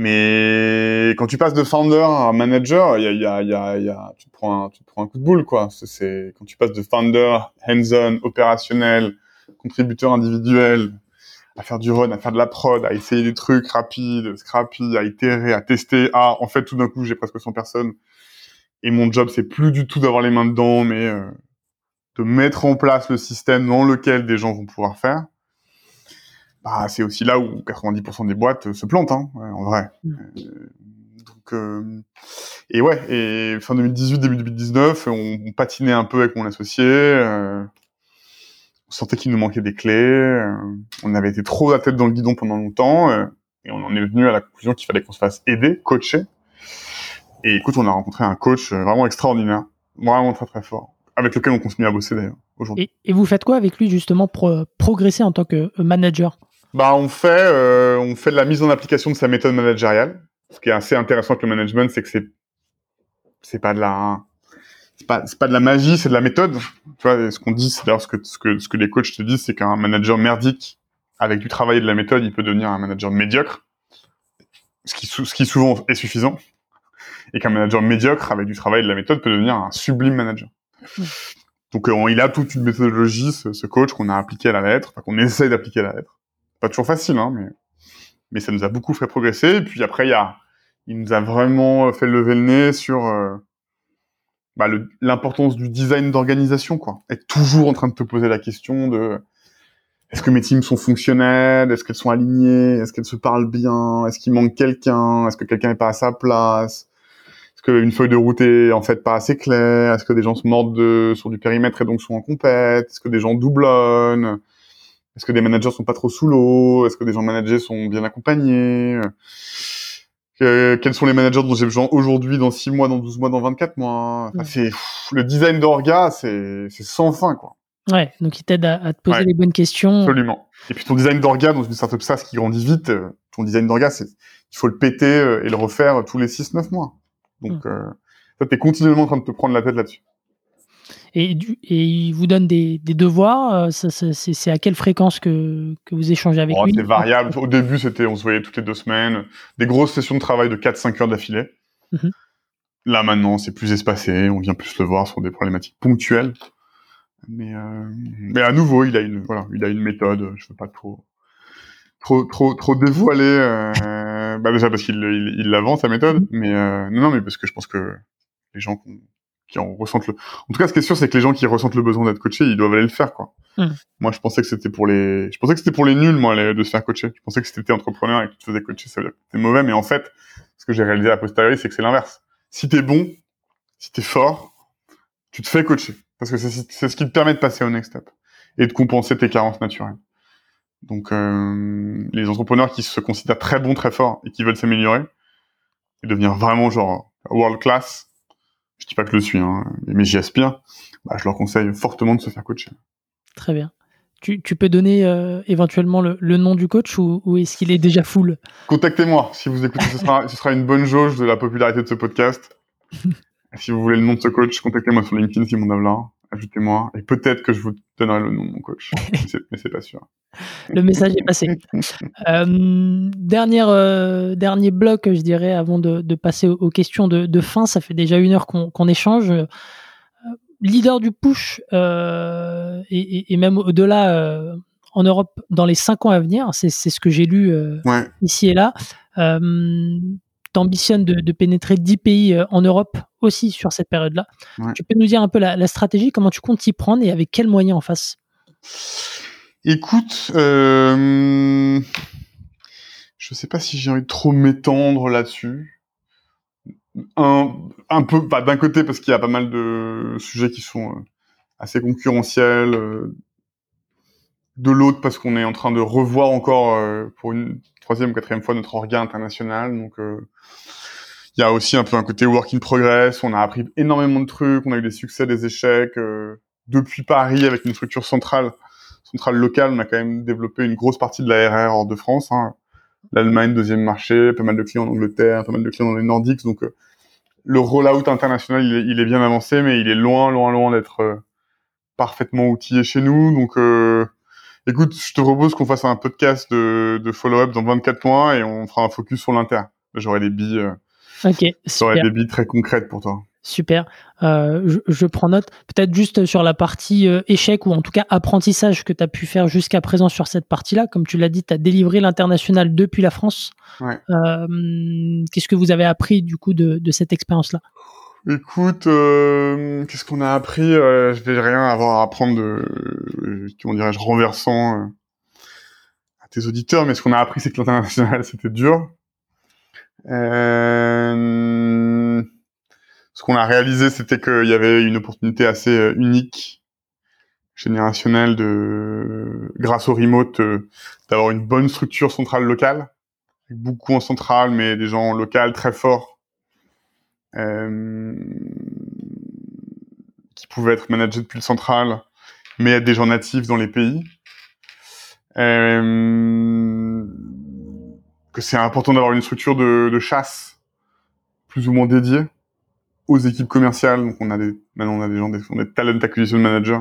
[SPEAKER 1] Mais quand tu passes de founder à manager, il y a, y a, y y a, tu prends un, tu prends un coup de boule, quoi. C'est quand tu passes de founder, hands-on, opérationnel, contributeur individuel, à faire du run, à faire de la prod, à essayer des trucs rapides, scrappy, à itérer, à tester. Ah, en fait, tout d'un coup, j'ai presque 100 personnes. Et mon job, c'est plus du tout d'avoir les mains dedans, mais euh, de mettre en place le système dans lequel des gens vont pouvoir faire bah, c'est aussi là où 90% des boîtes euh, se plantent, hein, en vrai. Mm. Euh, donc, euh, et ouais, et fin 2018, début 2019, on, patinait un peu avec mon associé. on sentait qu'il nous manquait des clés. on avait été trop la tête dans le guidon pendant longtemps. et on en est venu à la conclusion qu'il fallait qu'on se fasse aider, coacher. Et écoute, on a rencontré un coach vraiment extraordinaire, vraiment très très fort, avec lequel on continue à bosser d'ailleurs aujourd'hui.
[SPEAKER 2] Et, vous faites quoi avec lui justement pour progresser en tant que manager?
[SPEAKER 1] Bah, on fait, euh, on fait de la mise en application de sa méthode managériale. Ce qui est assez intéressant avec le management, c'est que c'est, c'est pas de la, c'est pas, c'est pas de la magie, c'est de la méthode. Tu vois, ce qu'on dit, c'est d'ailleurs ce que, ce que, ce que les coachs te disent, c'est qu'un manager merdique, avec du travail et de la méthode, il peut devenir un manager médiocre. Ce qui, ce qui souvent est suffisant. Et qu'un manager médiocre, avec du travail et de la méthode, peut devenir un sublime manager. Donc, euh, il a toute une méthodologie, ce, ce coach qu'on a appliqué à la lettre, enfin, qu'on essaye d'appliquer à la lettre pas toujours facile, hein, mais, mais ça nous a beaucoup fait progresser. Et puis après, il, y a, il nous a vraiment fait lever le nez sur euh, bah, l'importance du design d'organisation, quoi. Être toujours en train de te poser la question de est-ce que mes teams sont fonctionnels Est-ce qu'elles sont alignées? Est-ce qu'elles se parlent bien? Est-ce qu'il manque quelqu'un? Est-ce que quelqu'un n'est pas à sa place? Est-ce qu'une feuille de route est en fait pas assez claire? Est-ce que des gens se mordent de, sur du périmètre et donc sont en compète? Est-ce que des gens doublonnent? Est-ce que des managers sont pas trop sous l'eau? Est-ce que des gens managés sont bien accompagnés? Quels sont les managers dont j'ai besoin aujourd'hui, dans 6 mois, dans 12 mois, dans 24 mois? Enfin, c'est Le design d'orga, c'est sans fin, quoi.
[SPEAKER 2] Ouais, donc il t'aide à, te poser les bonnes questions.
[SPEAKER 1] Absolument. Et puis ton design d'orga dans une startup SaaS qui grandit vite, euh, ton design d'orga, c'est il faut le péter euh, et le refaire tous les 6-9 mois. Donc, mmh. euh, ça, t'es continuellement en train de te prendre la tête là-dessus.
[SPEAKER 2] Et, et il vous donne des, des devoirs. C'est à quelle fréquence que, que vous échangez avec oh, lui?
[SPEAKER 1] C'est variable. Au début, c'était on se voyait toutes les deux semaines. Des grosses sessions de travail de 4-5 heures d'affilée. Mmh Là maintenant, c'est plus espacé. On vient plus le voir sur des problématiques ponctuelles. Mais, euh, mais à nouveau, il a une, voilà, il a une méthode. Je veux pas trop, trop, trop, trop dévoiler. Euh, bah déjà parce qu'il il, l'avance sa méthode, mm-hmm. mais euh, non, non, mais parce que je pense que les gens qui en ressentent le, en tout cas, ce qui est sûr, c'est que les gens qui ressentent le besoin d'être coachés, ils doivent aller le faire, quoi. Mm. Moi, je pensais que c'était pour les, je pensais que c'était pour les nuls, moi, de se faire coacher. Je pensais que c'était entrepreneur et que tu te faisais coacher, ça veut dire que t'es mauvais, mais en fait, ce que j'ai réalisé à posteriori, c'est que c'est l'inverse. Si t'es bon, si t'es fort, tu te fais coacher. Parce que c'est ce qui te permet de passer au next step et de compenser tes carences naturelles. Donc, euh, les entrepreneurs qui se considèrent très bons, très forts et qui veulent s'améliorer et devenir vraiment genre world class, je dis pas que je le suis, hein, mais j'y aspire, bah, je leur conseille fortement de se faire coacher.
[SPEAKER 2] Très bien. Tu, tu peux donner euh, éventuellement le, le, nom du coach ou, ou est-ce qu'il est déjà full?
[SPEAKER 1] Contactez-moi si vous écoutez, ce sera, ce sera une bonne jauge de la popularité de ce podcast. Si vous voulez le nom de ce coach, contactez-moi sur LinkedIn, Simon Davlin. Ajoutez-moi et peut-être que je vous donnerai le nom de mon coach, mais c'est pas sûr.
[SPEAKER 2] Le message est passé. euh, dernière, euh, dernier bloc, je dirais, avant de, de passer aux, questions de, de, fin. Ça fait déjà une heure qu'on échange. Euh, leader du push et, et, et, même au-delà en Europe dans les cinq ans à venir, c'est ce que j'ai lu
[SPEAKER 1] ouais.
[SPEAKER 2] ici et là ambitionne de, de, pénétrer 10 pays euh, en Europe aussi sur cette période-là. Tu peux nous dire un peu la, stratégie, comment tu comptes t'y prendre et avec quels moyens en face?
[SPEAKER 1] Écoute, euh, je sais pas si j'ai envie de trop m'étendre là-dessus. Un, un peu, bah, d'un côté parce qu'il y a pas mal de sujets qui sont euh, assez concurrentiels, de l'autre parce qu'on est en train de revoir encore pour une troisième ou quatrième fois notre organe international. Donc, il y a aussi un peu un côté work in progress. On a appris énormément de trucs. On a eu des succès, des échecs. Euh, depuis Paris, avec une structure centrale, centrale locale, on a quand même développé une grosse partie de la RR hors de France. Hein. L'Allemagne, deuxième marché, pas mal de clients en Angleterre, pas mal de clients dans les Nordiques. Donc, euh, le rollout international, il est, il est, bien avancé, mais il est loin, loin, loin d'être euh, parfaitement outillé chez nous. Donc, écoute, je te propose qu'on fasse un podcast de, de follow-up dans 24 mois et on fera un focus sur l'inter. J'aurai des billes
[SPEAKER 2] Ok.
[SPEAKER 1] Ça aurait des billes très concrètes pour toi.
[SPEAKER 2] Super. Euh, je, prends note. Peut-être juste sur la partie euh, échec ou en tout cas apprentissage que tu as pu faire jusqu'à présent sur cette partie-là. Comme tu l'as dit, tu as délivré l'international depuis la France.
[SPEAKER 1] Ouais.
[SPEAKER 2] Euh, qu'est-ce que vous avez appris du coup de, de cette expérience-là?
[SPEAKER 1] Écoute, qu'est-ce qu'on a appris Je vais rien avoir à apprendre de, comment dirais-je, renversant à tes auditeurs, mais ce qu'on a appris, c'est que l'international, c'était dur. Euh, ce qu'on a réalisé, c'était qu'il y avait une opportunité assez euh, unique, générationnelle, de, grâce au remote, euh, d'avoir une bonne structure centrale locale, beaucoup en centrale, mais des gens locaux très forts, euh, qui pouvaient être managés depuis le central, mais être des gens natifs dans les pays. Euh, que c'est important d'avoir une structure de, de, chasse plus ou moins dédiée aux équipes commerciales. Donc on a des, maintenant on a des gens, des, on a des talent acquisition managers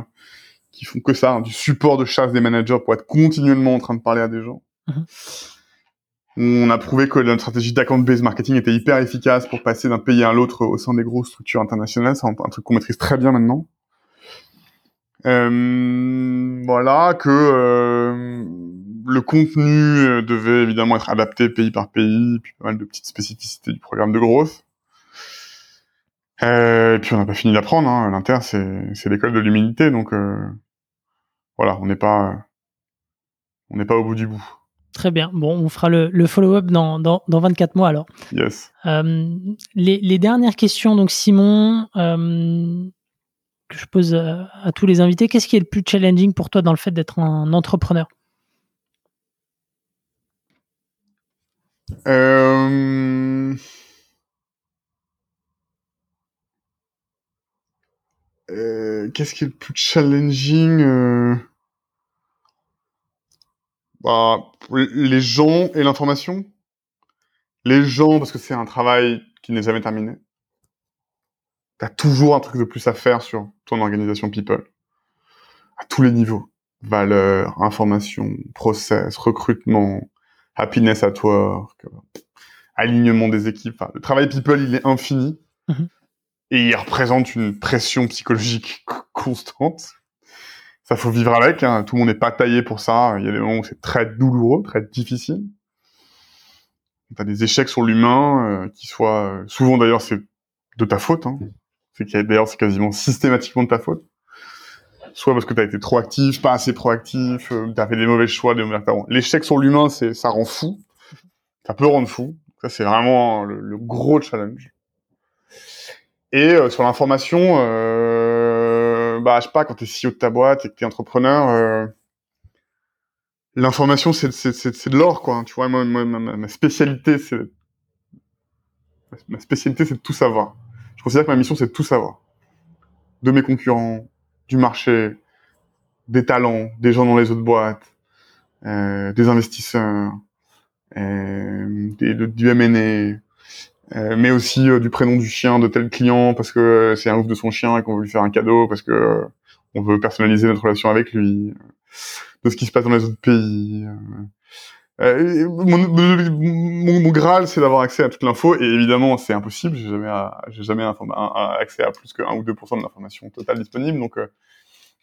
[SPEAKER 1] qui font que ça, hein, du support de chasse des managers pour être continuellement en train de parler à des gens. Mhm. On a prouvé que notre stratégie d'account-based marketing était hyper efficace pour passer d'un pays à l'autre au sein des grosses structures internationales. C'est un, truc qu'on maîtrise très bien maintenant. Euh, voilà, que euh, le contenu euh, devait évidemment être adapté pays par pays, puis pas mal de petites spécificités du programme de growth. Et puis on n'a pas fini d'apprendre. Hein. L'Inter, c'est l'école de l'humilité, donc voilà, on n'est pas on n'est pas au bout du bout.
[SPEAKER 2] Très bien. Bon, on fera le, follow-up dans, dans, dans, 24 mois alors.
[SPEAKER 1] Yes.
[SPEAKER 2] Euh, les, dernières questions, donc Simon, euh, que je pose euh, à, tous les invités, qu'est-ce qui est le plus challenging pour toi dans le fait d'être un entrepreneur?
[SPEAKER 1] Qu'est-ce qui est le plus challenging bah, Les gens et l'information? Les gens, parce que c'est un travail qui n'est jamais terminé? T'as toujours un truc de plus à faire sur ton organisation people? À tous les niveaux. Valeur, information, process, recrutement, happiness at work, alignement des équipes. Enfin, le travail people, il est infini.
[SPEAKER 2] Mhm.
[SPEAKER 1] Et il représente une pression psychologique constante. Ça faut vivre avec. Hein. Tout le monde n'est pas taillé pour ça. Il y a des moments où c'est très douloureux, très difficile. T'as des échecs sur l'humain, euh, qui soient euh, souvent d'ailleurs c'est de ta faute. Hein. D'ailleurs c'est quasiment systématiquement de ta faute. Soit parce que t'as été trop actif, pas assez proactif, euh, t'as fait des mauvais choix, des mauvais L'échec sur l'humain, c'est ça rend fou. Ça peut rendre fou. Ça c'est vraiment le, gros challenge. Et euh, sur l'information, bah je sais pas, quand t'es CEO de ta boîte et que t'es entrepreneur, euh, l'information c'est c'est c'est de l'or quoi. Tu vois, moi, ma, spécialité c'est ma spécialité c'est de tout savoir. Je considère que ma mission c'est de tout savoir. De mes concurrents, du marché, des talents, des gens dans les autres boîtes, euh, des investisseurs, euh, des, de- du euh, mais aussi euh, du prénom du chien de tel client parce que euh, c'est un ouf de son chien et qu'on veut lui faire un cadeau parce que euh, on veut personnaliser notre relation avec lui, euh, de ce qui se passe dans les autres pays. euh. Euh, mon, mon, mon Graal, c'est d'avoir accès à toute l'info, et évidemment, c'est impossible. J'ai jamais, j'ai jamais accès à plus que 1 ou 2% de l'information totale disponible. Donc, euh,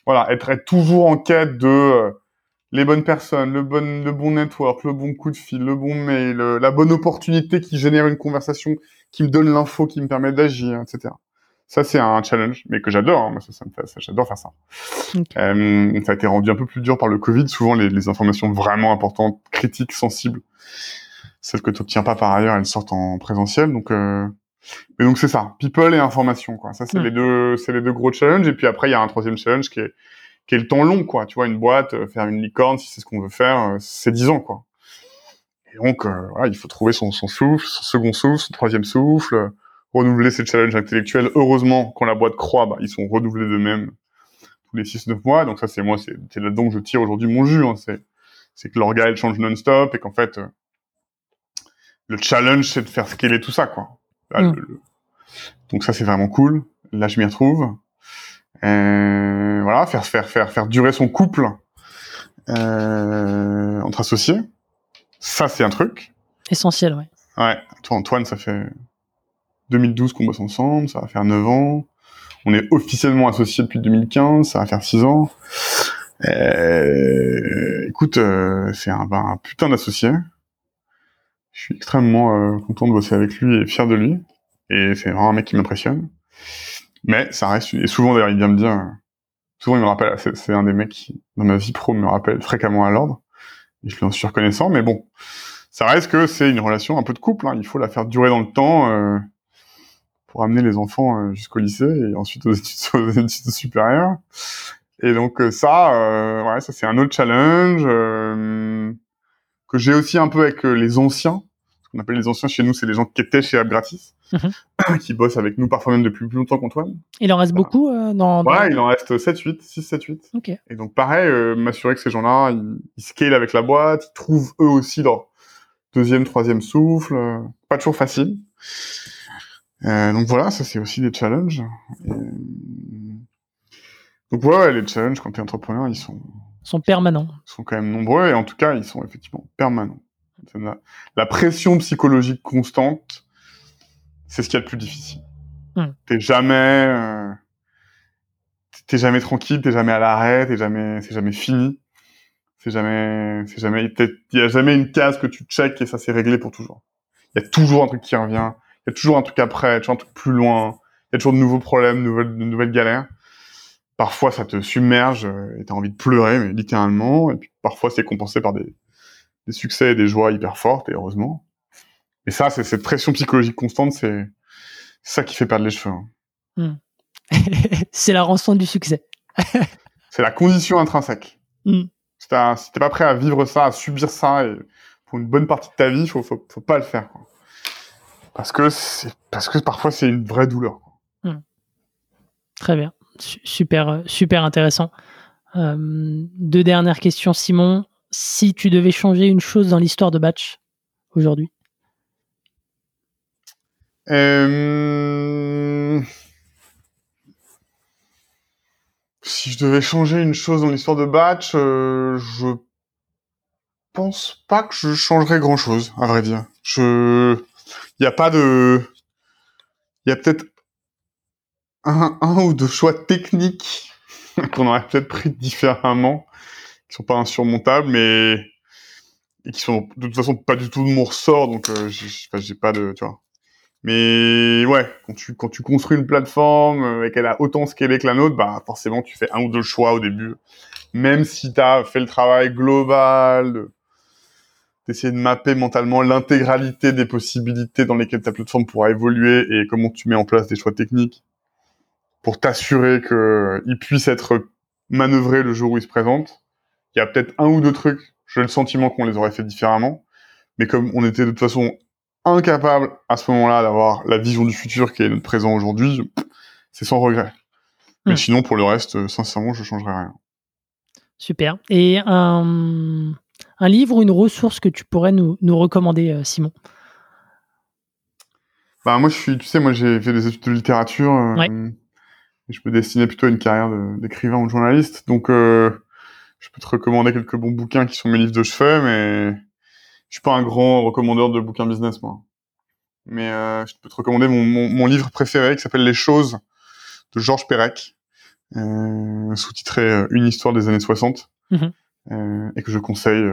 [SPEAKER 1] voilà, être, être toujours en quête de euh, les bonnes personnes, le bon, le bon network, le bon coup de fil, le bon mail, euh, la bonne opportunité qui génère une conversation, qui me donne l'info, qui me permet d'agir, etc. Ça, c'est un challenge, mais que j'adore. hein. Moi, ça, ça me fait, ça, j'adore faire ça. Euh, ça a été rendu un peu plus dur par le Covid. Souvent, les, les informations vraiment importantes, critiques, sensibles, celles que tu n'obtiens pas par ailleurs, elles sortent en présentiel. Donc, euh... mais donc c'est ça, people et information, quoi. Ça, c'est
[SPEAKER 2] Mm.
[SPEAKER 1] les deux, c'est les deux gros challenges. Et puis après, il y a un troisième challenge qui est, qui est le temps long, quoi. Tu vois, une boîte, euh, faire une licorne, si c'est ce qu'on veut faire, euh, c'est 10 ans, quoi. Et donc, euh, voilà, il faut trouver son, son souffle, son second souffle, son troisième souffle, euh, renouveler ses challenges intellectuels. Heureusement, quand la boîte croît, bah, ils sont renouvelés d'eux-mêmes tous les 6-9 mois. Donc ça, c'est moi, c'est là-dedans que je tire aujourd'hui mon jus. Hein. C'est c'est que l'orga, elle change non-stop et qu'en fait, euh, le challenge, c'est de faire scaler tout ça, quoi. Là,
[SPEAKER 2] Mm.
[SPEAKER 1] le- le- Donc ça, c'est vraiment cool. Là, je m'y retrouve. Euh, voilà, faire faire faire faire durer son couple euh, entre associés. Ça, c'est un truc.
[SPEAKER 2] Essentiel, ouais.
[SPEAKER 1] Ouais, toi Antoine, ça fait 2012 qu'on bosse ensemble, ça va faire 9 ans. On est officiellement associés depuis 2015, ça va faire 6 ans. Euh, écoute, euh, c'est un, ben, un putain d'associé. Je suis extrêmement euh, content de bosser avec lui et fier de lui. Et c'est vraiment un mec qui m'impressionne. Mais ça reste... Et souvent, d'ailleurs, il vient me dire... Souvent, il me rappelle... C'est un des mecs qui, dans ma vie pro, me rappelle fréquemment à l'ordre. Et je lui en suis reconnaissant, mais bon ça reste que c'est une relation un peu de couple. Hein. Il faut la faire durer dans le temps euh, pour amener les enfants euh, jusqu'au lycée et ensuite aux études, aux études supérieures. Et donc euh, ça, euh, ouais, ça c'est un autre challenge euh, que j'ai aussi un peu avec les anciens. Qu'on appelle les anciens chez nous, c'est les gens qui étaient chez App Gratis, qui bossent avec nous parfois même depuis plus longtemps qu'Antoine.
[SPEAKER 2] Il en reste beaucoup euh, dans. dans-
[SPEAKER 1] Ouais, il en reste 7-8, 6-7-8.
[SPEAKER 2] Ok.
[SPEAKER 1] Et donc pareil, euh, m'assurer que ces gens-là, ils, ils scalent avec la boîte, ils trouvent eux aussi leur deuxième, troisième souffle. euh, pas toujours facile. Donc voilà, ça c'est aussi des challenges. Et, Donc ouais, les challenges quand t'es entrepreneur, ils sont,
[SPEAKER 2] sont permanents.
[SPEAKER 1] ils sont quand même nombreux et en tout cas, ils sont effectivement permanents. La, la pression psychologique constante, c'est ce qu'il y a de plus difficile.
[SPEAKER 2] Hmm.
[SPEAKER 1] T'es jamais, euh, t'es jamais tranquille, t'es jamais à l'arrêt, t'es jamais, c'est jamais fini. C'est jamais, c'est jamais, il y a jamais une case que tu check et ça c'est réglé pour toujours. Il y a toujours un truc qui revient. Il y a toujours un truc après, toujours un truc plus loin. Il y a toujours de nouveaux problèmes, de nouvelles, de nouvelles galères. Parfois, ça te submerge euh, et t'as envie de pleurer, mais littéralement. Et puis, parfois, c'est compensé par des, des succès et des joies hyper fortes, et heureusement. Et ça, c'est cette pression psychologique constante, c'est ça qui fait perdre les cheveux. hein.
[SPEAKER 2] c'est la rançon du succès.
[SPEAKER 1] C'est la condition intrinsèque.
[SPEAKER 2] Mm.
[SPEAKER 1] Si t'es pas prêt à vivre ça, à subir ça, et pour une bonne partie de ta vie, faut, faut, faut pas le faire. Quoi. Parce que parce que parfois c'est une vraie douleur.
[SPEAKER 2] Hmm. Très bien, super super intéressant. Euh, deux dernières questions, Simon. Si tu devais changer une chose dans l'histoire de Batch aujourd'hui
[SPEAKER 1] euh... Si je devais changer une chose dans l'histoire de Batch, euh, je pense pas que je changerais grand chose, à vrai dire. Je, il y a pas de, il y a peut-être un, un ou deux choix techniques qu'on aurait peut-être pris différemment, qui sont pas insurmontables, mais et qui sont de toute façon pas du tout de mon ressort, donc euh, j'ai pas de, tu vois. Mais ouais, quand tu quand tu construis une plateforme euh, et qu'elle a autant scalé que la nôtre, bah forcément tu fais un ou deux choix au début, même si tu as fait le travail global d'essayer de mapper mentalement l'intégralité des possibilités dans lesquelles ta plateforme pourra évoluer et comment tu mets en place des choix techniques pour t'assurer qu'il puisse être manœuvré le jour où il se présente. Il y a peut-être un ou deux trucs, j'ai le sentiment qu'on les aurait fait différemment, mais comme on était de toute façon incapable à ce moment-là d'avoir la vision du futur qui est notre présent aujourd'hui, c'est sans regret. Mais hmm. sinon, pour le reste, sincèrement, je changerais rien.
[SPEAKER 2] Super. Et un, un livre ou une ressource que tu pourrais nous, nous recommander, euh, Simon?
[SPEAKER 1] Bah, moi, je suis, tu sais, moi, j'ai fait des études de littérature. Euh, je me destinais plutôt à une carrière d'écrivain ou de journaliste. Donc, euh, je peux te recommander quelques bons bouquins qui sont mes livres de chevet, mais je suis pas un grand recommandeur de bouquins business, moi. Mais euh, je peux te recommander mon, mon, livre préféré qui s'appelle Les choses de Georges Perec, euh, sous-titré euh, Une histoire des années 60, mhm. euh, et que je conseille,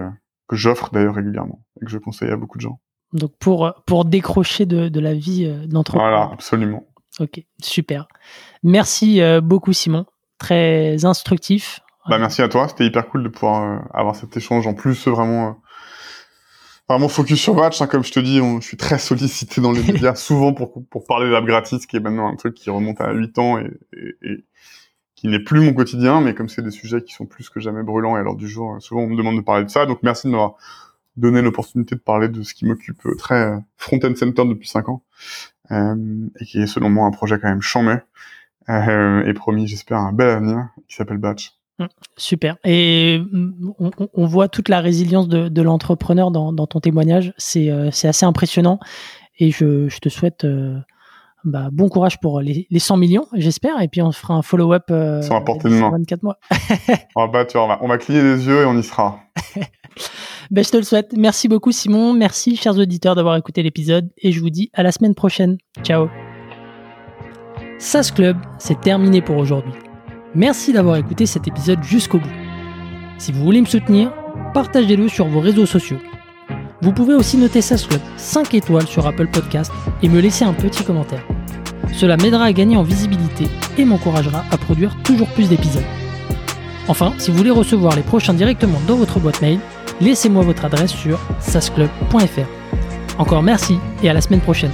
[SPEAKER 1] que j'offre d'ailleurs régulièrement, et que je conseille à beaucoup de gens.
[SPEAKER 2] Donc pour, pour décrocher de, de la vie d'entreprise.
[SPEAKER 1] Voilà, absolument.
[SPEAKER 2] Ok, super. Merci beaucoup Simon, très instructif.
[SPEAKER 1] Bah merci à toi, c'était hyper cool de pouvoir avoir cet échange en plus vraiment vraiment focus sur Batch. Hein, comme je te dis, je suis très sollicité dans les médias souvent pour, pour parler d'app gratis, qui est maintenant un truc qui remonte à 8 ans et, et, qui n'est plus mon quotidien, mais comme c'est des sujets qui sont plus que jamais brûlants et à l'heure du jour, souvent on me demande de parler de ça. Donc merci de m'avoir donné l'opportunité de parler de ce qui m'occupe euh, très euh, front-end center depuis 5 ans euh, et qui est selon moi un projet quand même chambé euh, et promis, j'espère, un bel avenir qui s'appelle Batch.
[SPEAKER 2] Mmh, super. Et mmh, on, voit toute la résilience de, l'entrepreneur dans, ton témoignage. Euh, c'est assez impressionnant. Et je, te souhaite euh, bah, bon courage pour les, 100 millions, j'espère. Et puis on fera un follow-up euh,
[SPEAKER 1] sur 24
[SPEAKER 2] mois.
[SPEAKER 1] oh, bah, tu vois, on va cliner les yeux et on y sera.
[SPEAKER 2] ben, je te le souhaite. Merci beaucoup, Simon. Merci, chers auditeurs, d'avoir écouté l'épisode. Et je vous dis à la semaine prochaine. Ciao. SAS Club, c'est terminé pour aujourd'hui. Merci d'avoir écouté cet épisode jusqu'au bout. Si vous voulez me soutenir, partagez-le sur vos réseaux sociaux. Vous pouvez aussi noter SAS Club 5 étoiles sur Apple Podcast et me laisser un petit commentaire. Cela m'aidera à gagner en visibilité et m'encouragera à produire toujours plus d'épisodes. Enfin, si vous voulez recevoir les prochains directement dans votre boîte mail, laissez-moi votre adresse sur sasclub.fr. Encore merci et à la semaine prochaine.